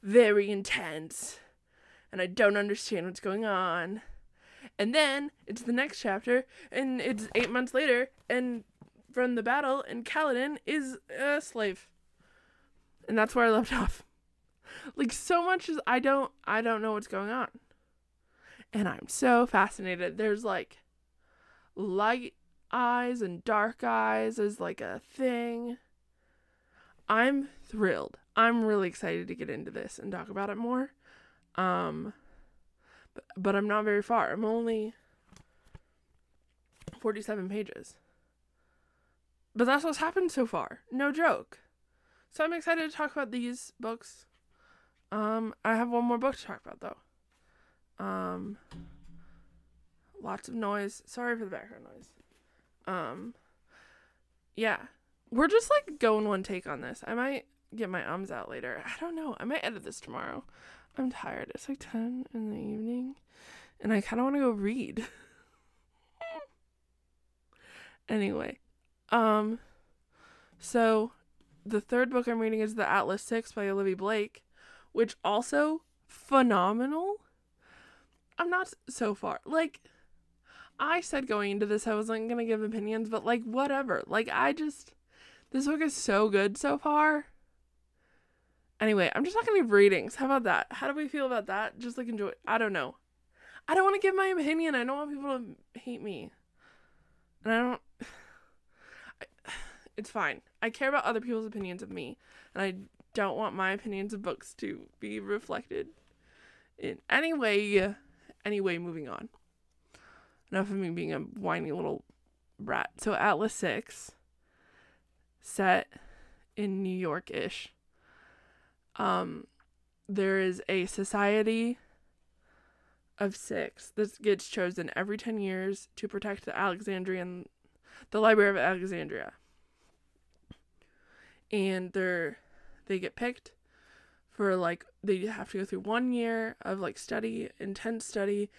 very intense and I don't understand what's going on. And then it's the next chapter and it's 8 months later and from the battle and Kaladin is a slave. And that's where I left off. Like so much as I don't I don't know what's going on. And I'm so fascinated. There's like light eyes and dark eyes is like a thing. I'm thrilled. I'm really excited to get into this and talk about it more. Um but, but I'm not very far. I'm only 47 pages. But that's what's happened so far. No joke. So I'm excited to talk about these books. Um I have one more book to talk about though. Um lots of noise. Sorry for the background noise. Um yeah. We're just like going one take on this. I might get my ums out later. I don't know. I might edit this tomorrow. I'm tired. It's like 10 in the evening and I kind of want to go read. anyway, um so the third book I'm reading is The Atlas 6 by Olivia Blake, which also phenomenal. I'm not so far. Like I said going into this I wasn't going to give opinions, but like whatever. Like I just this book is so good so far. Anyway, I'm just not gonna give ratings. How about that? How do we feel about that? Just like enjoy. I don't know. I don't want to give my opinion. I don't want people to hate me. And I don't. It's fine. I care about other people's opinions of me, and I don't want my opinions of books to be reflected in anyway. Anyway, moving on. Enough of me being a whiny little brat. So Atlas Six, set in New York ish um, there is a society of six that gets chosen every 10 years to protect the Alexandrian, the Library of Alexandria. And they're, they get picked for like, they have to go through one year of like study, intense study,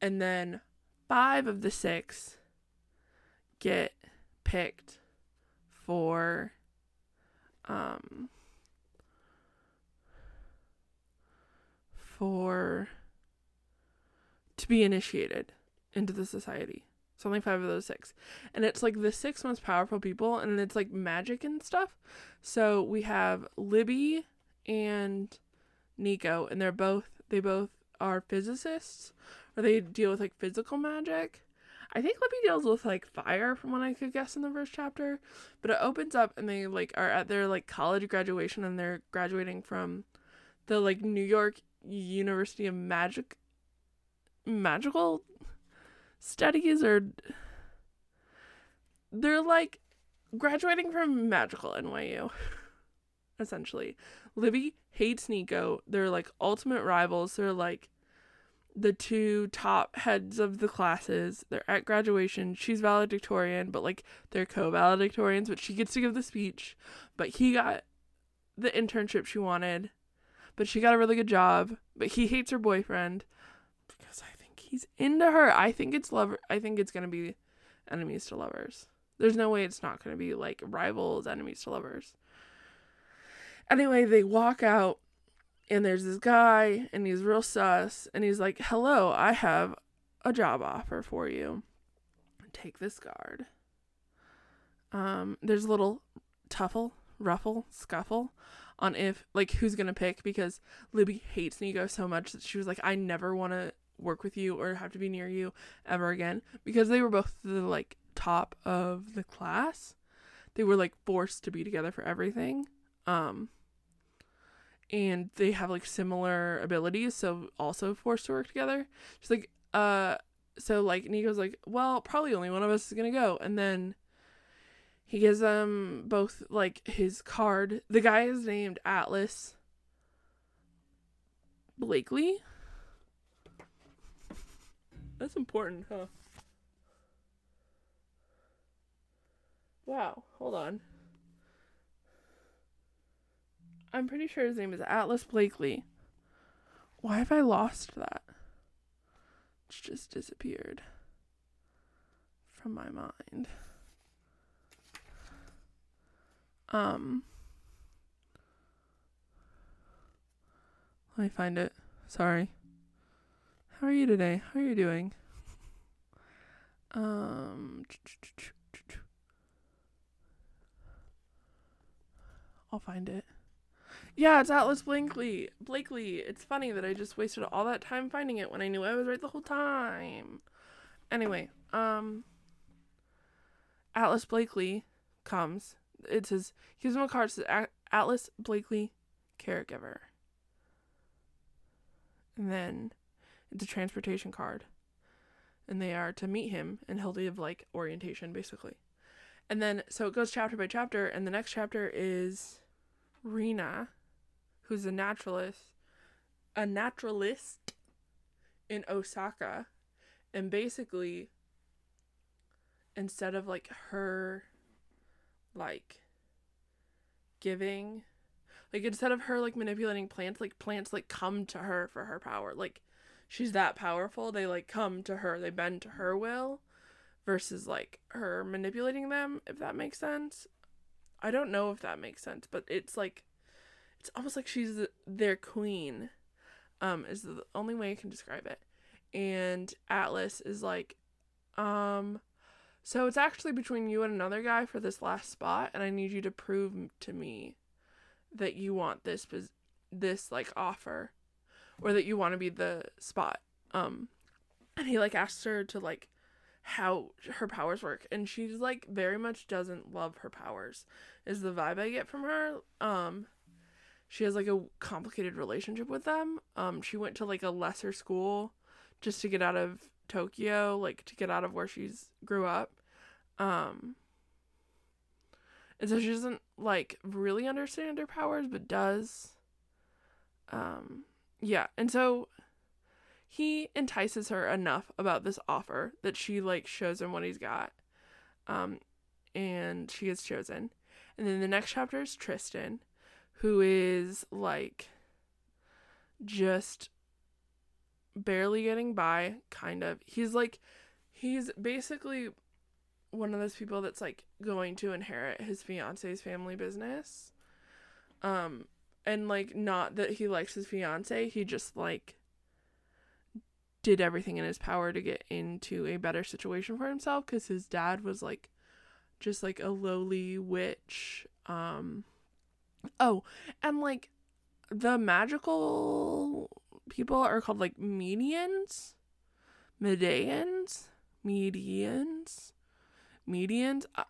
and then five of the six get picked for, um, for to be initiated into the society. It's only five of those six. And it's like the six most powerful people and it's like magic and stuff. So we have Libby and Nico and they're both they both are physicists or they deal with like physical magic. I think Libby deals with like fire from what I could guess in the first chapter, but it opens up and they like are at their like college graduation and they're graduating from the like New York University of Magic magical studies or they're like graduating from magical NYU, essentially. Libby hates Nico. They're like ultimate rivals. They're like the two top heads of the classes. They're at graduation. She's valedictorian, but like they're co valedictorians, but she gets to give the speech. But he got the internship she wanted, but she got a really good job. But he hates her boyfriend he's into her. I think it's lover. I think it's gonna be enemies to lovers. There's no way it's not gonna be like rivals, enemies to lovers. Anyway, they walk out and there's this guy and he's real sus and he's like, "Hello, I have a job offer for you. Take this card." Um, there's a little tuffle, ruffle, scuffle on if like who's gonna pick because Libby hates Nico so much that she was like, "I never want to work with you or have to be near you ever again," because they were both the like top of the class. They were like forced to be together for everything. Um, and they have like similar abilities, so also forced to work together. She's like, uh, so like Nico's like, well, probably only one of us is gonna go, and then he gives them both like his card. The guy is named Atlas Blakely. That's important, huh? Wow, hold on. I'm pretty sure his name is Atlas Blakely. Why have I lost that? It's just disappeared from my mind. Um Let me find it. Sorry. How are you today? How are you doing? Um I'll find it. Yeah, it's Atlas Blakely. Blakely. It's funny that I just wasted all that time finding it when I knew I was right the whole time. Anyway, um Atlas Blakely comes. It says gives him a card. Says Atlas Blakely, caregiver. And then it's a transportation card. And they are to meet him and he'll give like orientation basically. And then so it goes chapter by chapter and the next chapter is Reina who's a naturalist, a naturalist in Osaka, and basically instead of like her like giving like instead of her like manipulating plants like plants like come to her for her power like she's that powerful they like come to her they bend to her will versus like her manipulating them if that makes sense. I don't know if that makes sense but it's like it's almost like she's their queen um is the only way i can describe it. And atlas is like um so it's actually between you and another guy for this last spot and i need you to prove to me that you want this this like offer or that you want to be the spot um and he like asks her to like how her powers work and she's like very much doesn't love her powers is the vibe i get from her um she has like a complicated relationship with them. Um, she went to like a lesser school just to get out of Tokyo, like to get out of where she's grew up. Um, and so she doesn't like really understand her powers, but does. Um, yeah, and so he entices her enough about this offer that she like shows him what he's got. Um, and she is chosen. And then the next chapter is Tristan who is like just barely getting by, kind of. He's like, he's basically one of those people that's like going to inherit his fiance's family business. Um, and like, not that he likes his fiance, he just like did everything in his power to get into a better situation for himself because his dad was like just like a lowly witch um Oh, and like the magical people are called like medians, medians, medians, medians. Uh,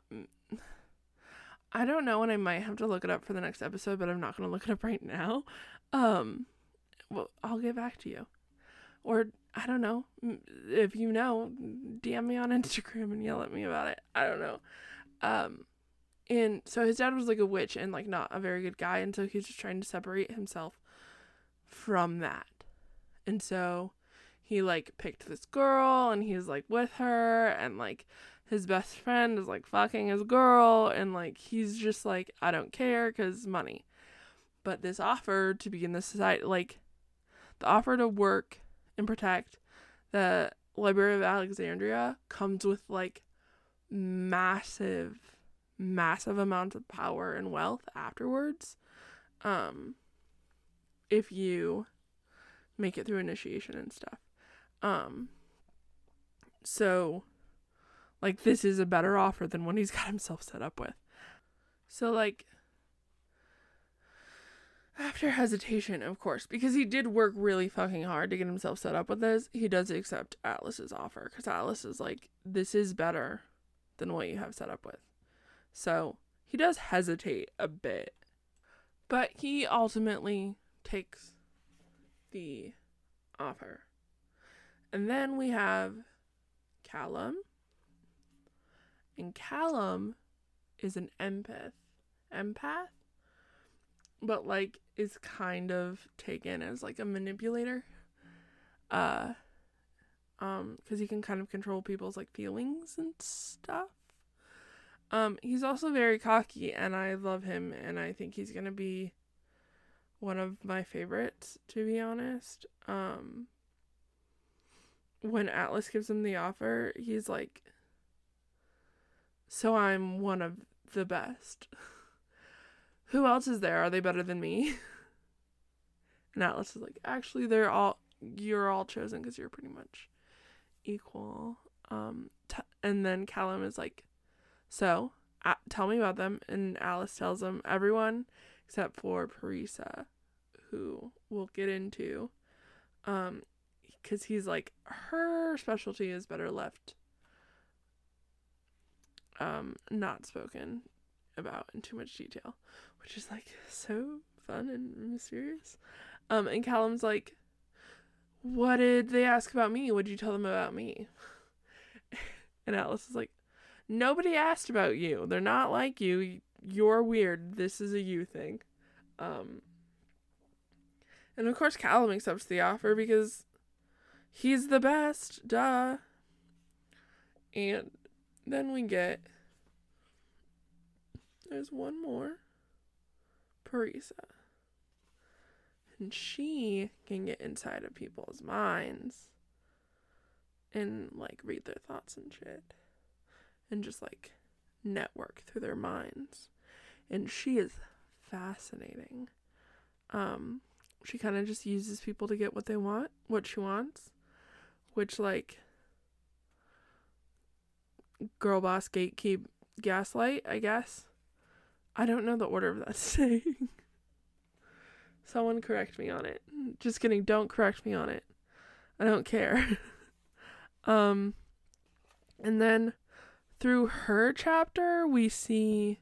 I don't know, and I might have to look it up for the next episode, but I'm not gonna look it up right now. Um, well, I'll get back to you, or I don't know. If you know, DM me on Instagram and yell at me about it. I don't know. Um, and so his dad was like a witch and like not a very good guy, and so he's just trying to separate himself from that. And so he like picked this girl and he's like with her and like his best friend is like fucking his girl and like he's just like I don't care cuz money. But this offer to be in the society like the offer to work and protect the Library of Alexandria comes with like massive massive amounts of power and wealth afterwards. Um if you make it through initiation and stuff. Um so like this is a better offer than what he's got himself set up with. So like after hesitation, of course, because he did work really fucking hard to get himself set up with this, he does accept Atlas's offer because Atlas is like, this is better than what you have set up with. So he does hesitate a bit, but he ultimately takes the offer. And then we have Callum. And Callum is an empath. Empath? But like is kind of taken as like a manipulator. Uh um cuz he can kind of control people's like feelings and stuff. Um he's also very cocky and I love him and I think he's going to be one of my favorites to be honest. Um when Atlas gives him the offer, he's like so I'm one of the best. Who else is there? Are they better than me? And Atlas is like, actually, they're all you're all chosen because you're pretty much equal. Um, t- and then Callum is like, so tell me about them. And Alice tells him everyone except for Parisa, who we'll get into. Um, because he's like her specialty is better left um not spoken about in too much detail, which is like so fun and mysterious. Um and Callum's like what did they ask about me? What did you tell them about me? and Atlas is like nobody asked about you. They're not like you. You're weird. This is a you thing. Um and of course Callum accepts the offer because he's the best, duh. And then we get there's one more. Parisa. And she can get inside of people's minds and like read their thoughts and shit. And just like network through their minds. And she is fascinating. Um she kind of just uses people to get what they want, what she wants, which like girl boss gatekeep gaslight, I guess. I don't know the order of that saying. Someone correct me on it. Just kidding, don't correct me on it. I don't care. um and then through her chapter we see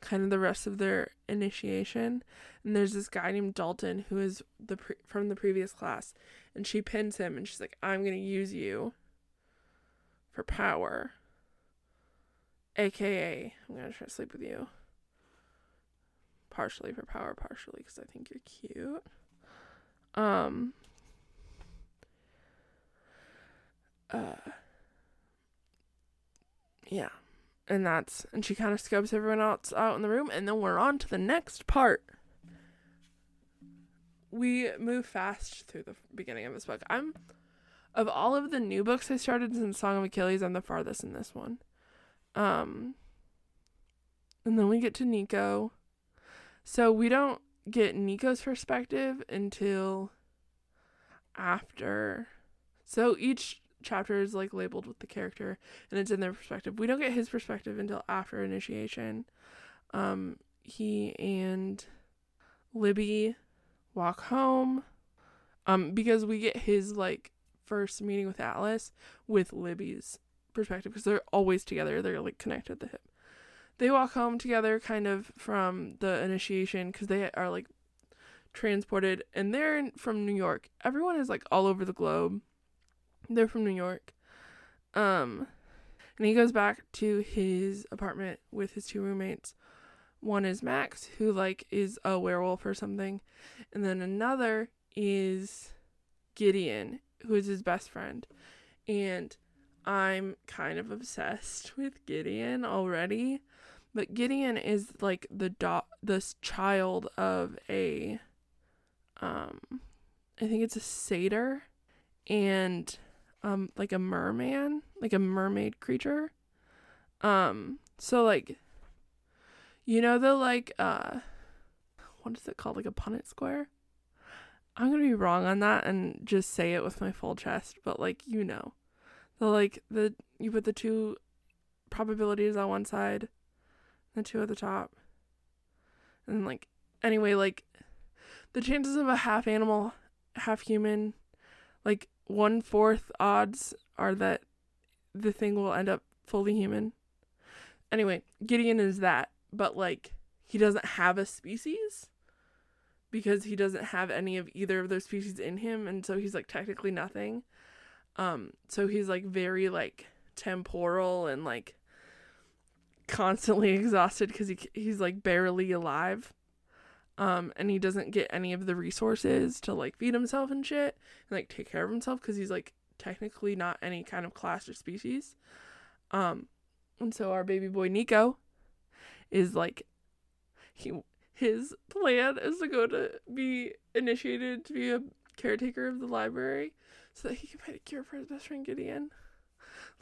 kind of the rest of their initiation and there's this guy named Dalton who is the pre- from the previous class and she pins him and she's like I'm going to use you for power aka I'm to try to sleep with you. Partially for power partially cuz I think you're cute. Um uh yeah. And that's and she kind of scopes everyone else out in the room and then we're on to the next part. We move fast through the beginning of this book. I'm of all of the new books i started since song of achilles i'm the farthest in this one um and then we get to nico so we don't get nico's perspective until after so each chapter is like labeled with the character and it's in their perspective. We don't get his perspective until after initiation. Um, he and Libby walk home. Um, because we get his like first meeting with Atlas with Libby's perspective because they're always together. They're like connected at the hip. They walk home together, kind of from the initiation, because they are like transported and they're in, from New York. Everyone is like all over the globe. They're from New York. Um and he goes back to his apartment with his two roommates. One is Max, who like is a werewolf or something, and then another is Gideon, who is his best friend. And I'm kind of obsessed with Gideon already. But Gideon is like the do- this child of a um I think it's a satyr and um like a merman, like a mermaid creature. Um so like you know the like uh what is it called? Like a Punnett square? I'm gonna be wrong on that and just say it with my full chest, but like you know. The like the you put the two probabilities on one side, the two at the top. And like anyway, like the chances of a half animal, half human, like one fourth odds are that the thing will end up fully human. Anyway, Gideon is that, but like he doesn't have a species because he doesn't have any of either of those species in him and so he's like technically nothing. Um so he's like very like temporal and like constantly exhausted cuz he he's like barely alive. Um and he doesn't get any of the resources to like feed himself and shit and like take care of himself because he's like technically not any kind of class or species. Um and so our baby boy nico is like he his plan is to go to be initiated to be a caretaker of the library so that he can find a cure for his best friend gideon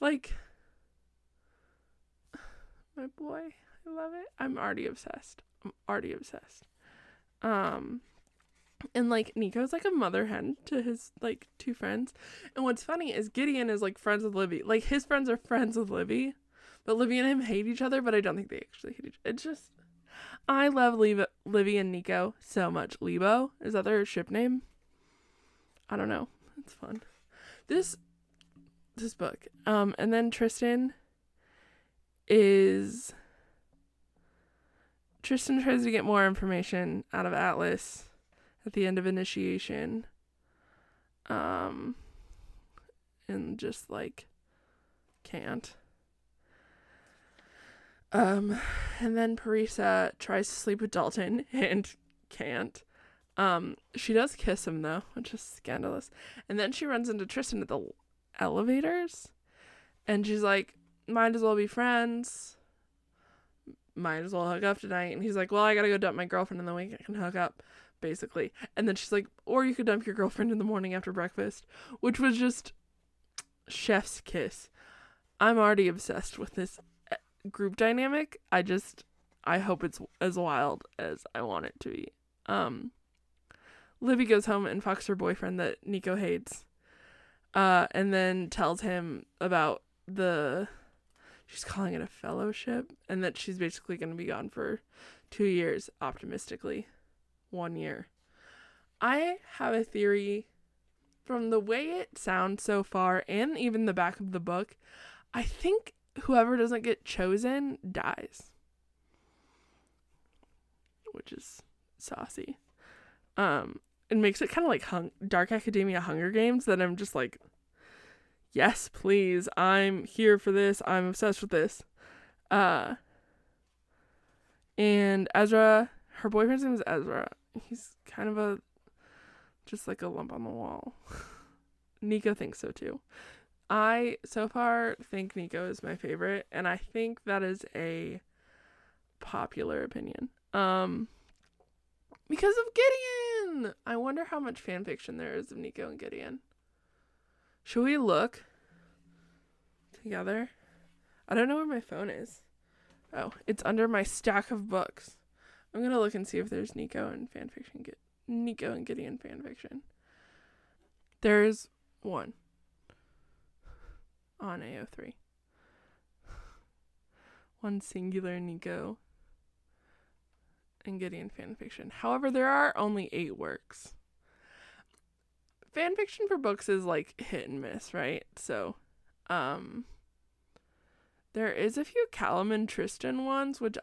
like my boy i love it i'm already obsessed i'm already obsessed um and like Nico's like a mother hen to his like two friends. And what's funny is Gideon is like friends with Libby. Like his friends are friends with Libby. But Libby and him hate each other, but I don't think they actually hate each other. It's just I love Libby and Nico so much. Lebo, is that their ship name? I don't know. It's fun. This this book. Um and then Tristan is Tristan tries to get more information out of Atlas at the end of initiation. Um and just like can't. Um and then Parisa tries to sleep with Dalton and can't. Um she does kiss him though, which is scandalous. And then she runs into Tristan at the elevators and she's like might as well be friends might as well hook up tonight. And he's like, well, I gotta go dump my girlfriend in the week. I can hook up, basically. And then she's like, or you could dump your girlfriend in the morning after breakfast, which was just chef's kiss. I'm already obsessed with this eh, group dynamic. I just, I hope it's as wild as I want it to be. Um, Libby goes home and fucks her boyfriend that Nico hates. Uh, and then tells him about the she's calling it a fellowship and that she's basically going to be gone for two years optimistically one year. I have a theory. From the way it sounds so far and even the back of the book i think whoever doesn't get chosen dies. Which is saucy. Um it makes it kind of like hung- dark academia hunger games that i'm just like yes, please. I'm here for this. I'm obsessed with this. Uh and Ezra, her boyfriend's name is Ezra. He's kind of a just like a lump on the wall. Nico thinks so too. I so far think Nico is my favorite and I think that is a popular opinion. Um because of Gideon. I wonder how much fan fiction there is of Nico and Gideon. Should we look together? I don't know where my phone is. Oh, it's under my stack of books. I'm gonna look and see if there's Nico and fanfiction. Get Nico and Gideon fanfiction. There's one on AO3. One singular Nico and Gideon fanfiction. However, there are only eight works fan fiction for books is like hit and miss, right? So, um, there is a few Callum and Tristan ones, which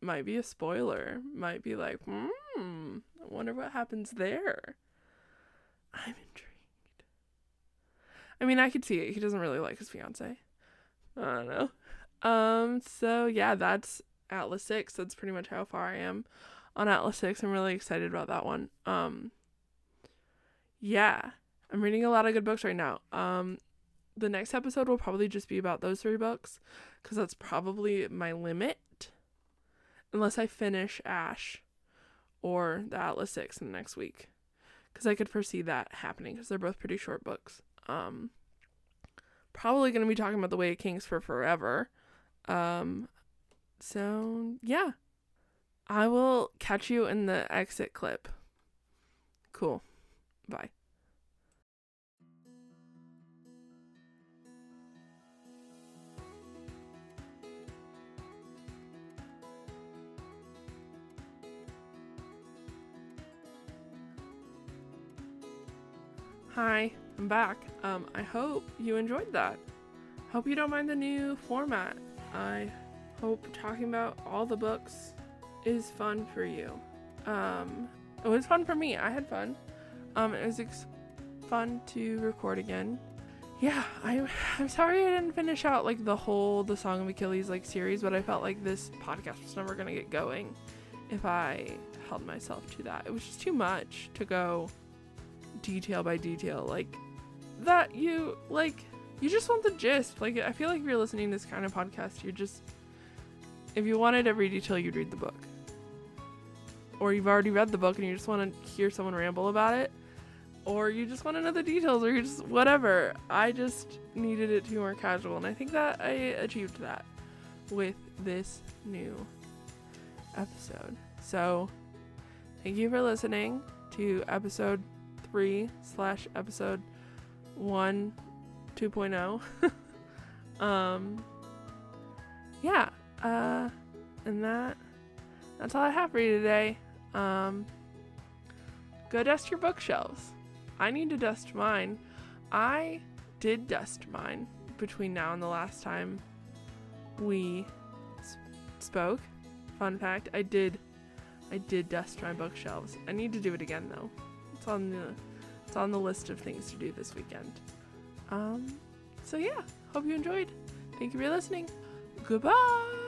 might be a spoiler. Might be like, hmm, I Wonder what happens there. I'm intrigued. I mean, I could see it. He doesn't really like his fiance. I don't know. Um, so yeah, that's Atlas 6. That's pretty much how far I am on Atlas 6. I'm really excited about that one. Um, yeah, I'm reading a lot of good books right now. Um, the next episode will probably just be about those three books because that's probably my limit. Unless I finish Ash or the Atlas 6 in the next week. Because I could foresee that happening because they're both pretty short books. Um, probably going to be talking about The Way of Kings for forever. Um, so, yeah. I will catch you in the exit clip. Cool. Bye. Hi, I'm back. Um, I hope you enjoyed that. Hope you don't mind the new format. I hope talking about all the books is fun for you. Um, it was fun for me. I had fun. Um, it was ex- fun to record again. Yeah, I, I'm sorry I didn't finish out like the whole the Song of Achilles like series, but I felt like this podcast was never gonna get going if I held myself to that. It was just too much to go detail by detail like that you like you just want the gist like i feel like if you're listening to this kind of podcast you're just if you wanted every detail you'd read the book. Or you've already read the book and you just want to hear someone ramble about it. Or you just want to know the details or you just whatever. I just needed it to be more casual and i think that i achieved that with this new episode. So thank you for listening to episode 3 slash episode 1 2.0 um yeah uh and that that's all i have for you today um go dust your bookshelves i need to dust mine i did dust mine between now and the last time we s- spoke fun fact i did i did dust my bookshelves i need to do it again though it's on the it's on the list of things to do this weekend. Um, so yeah, hope you enjoyed. Thank you for listening. Goodbye.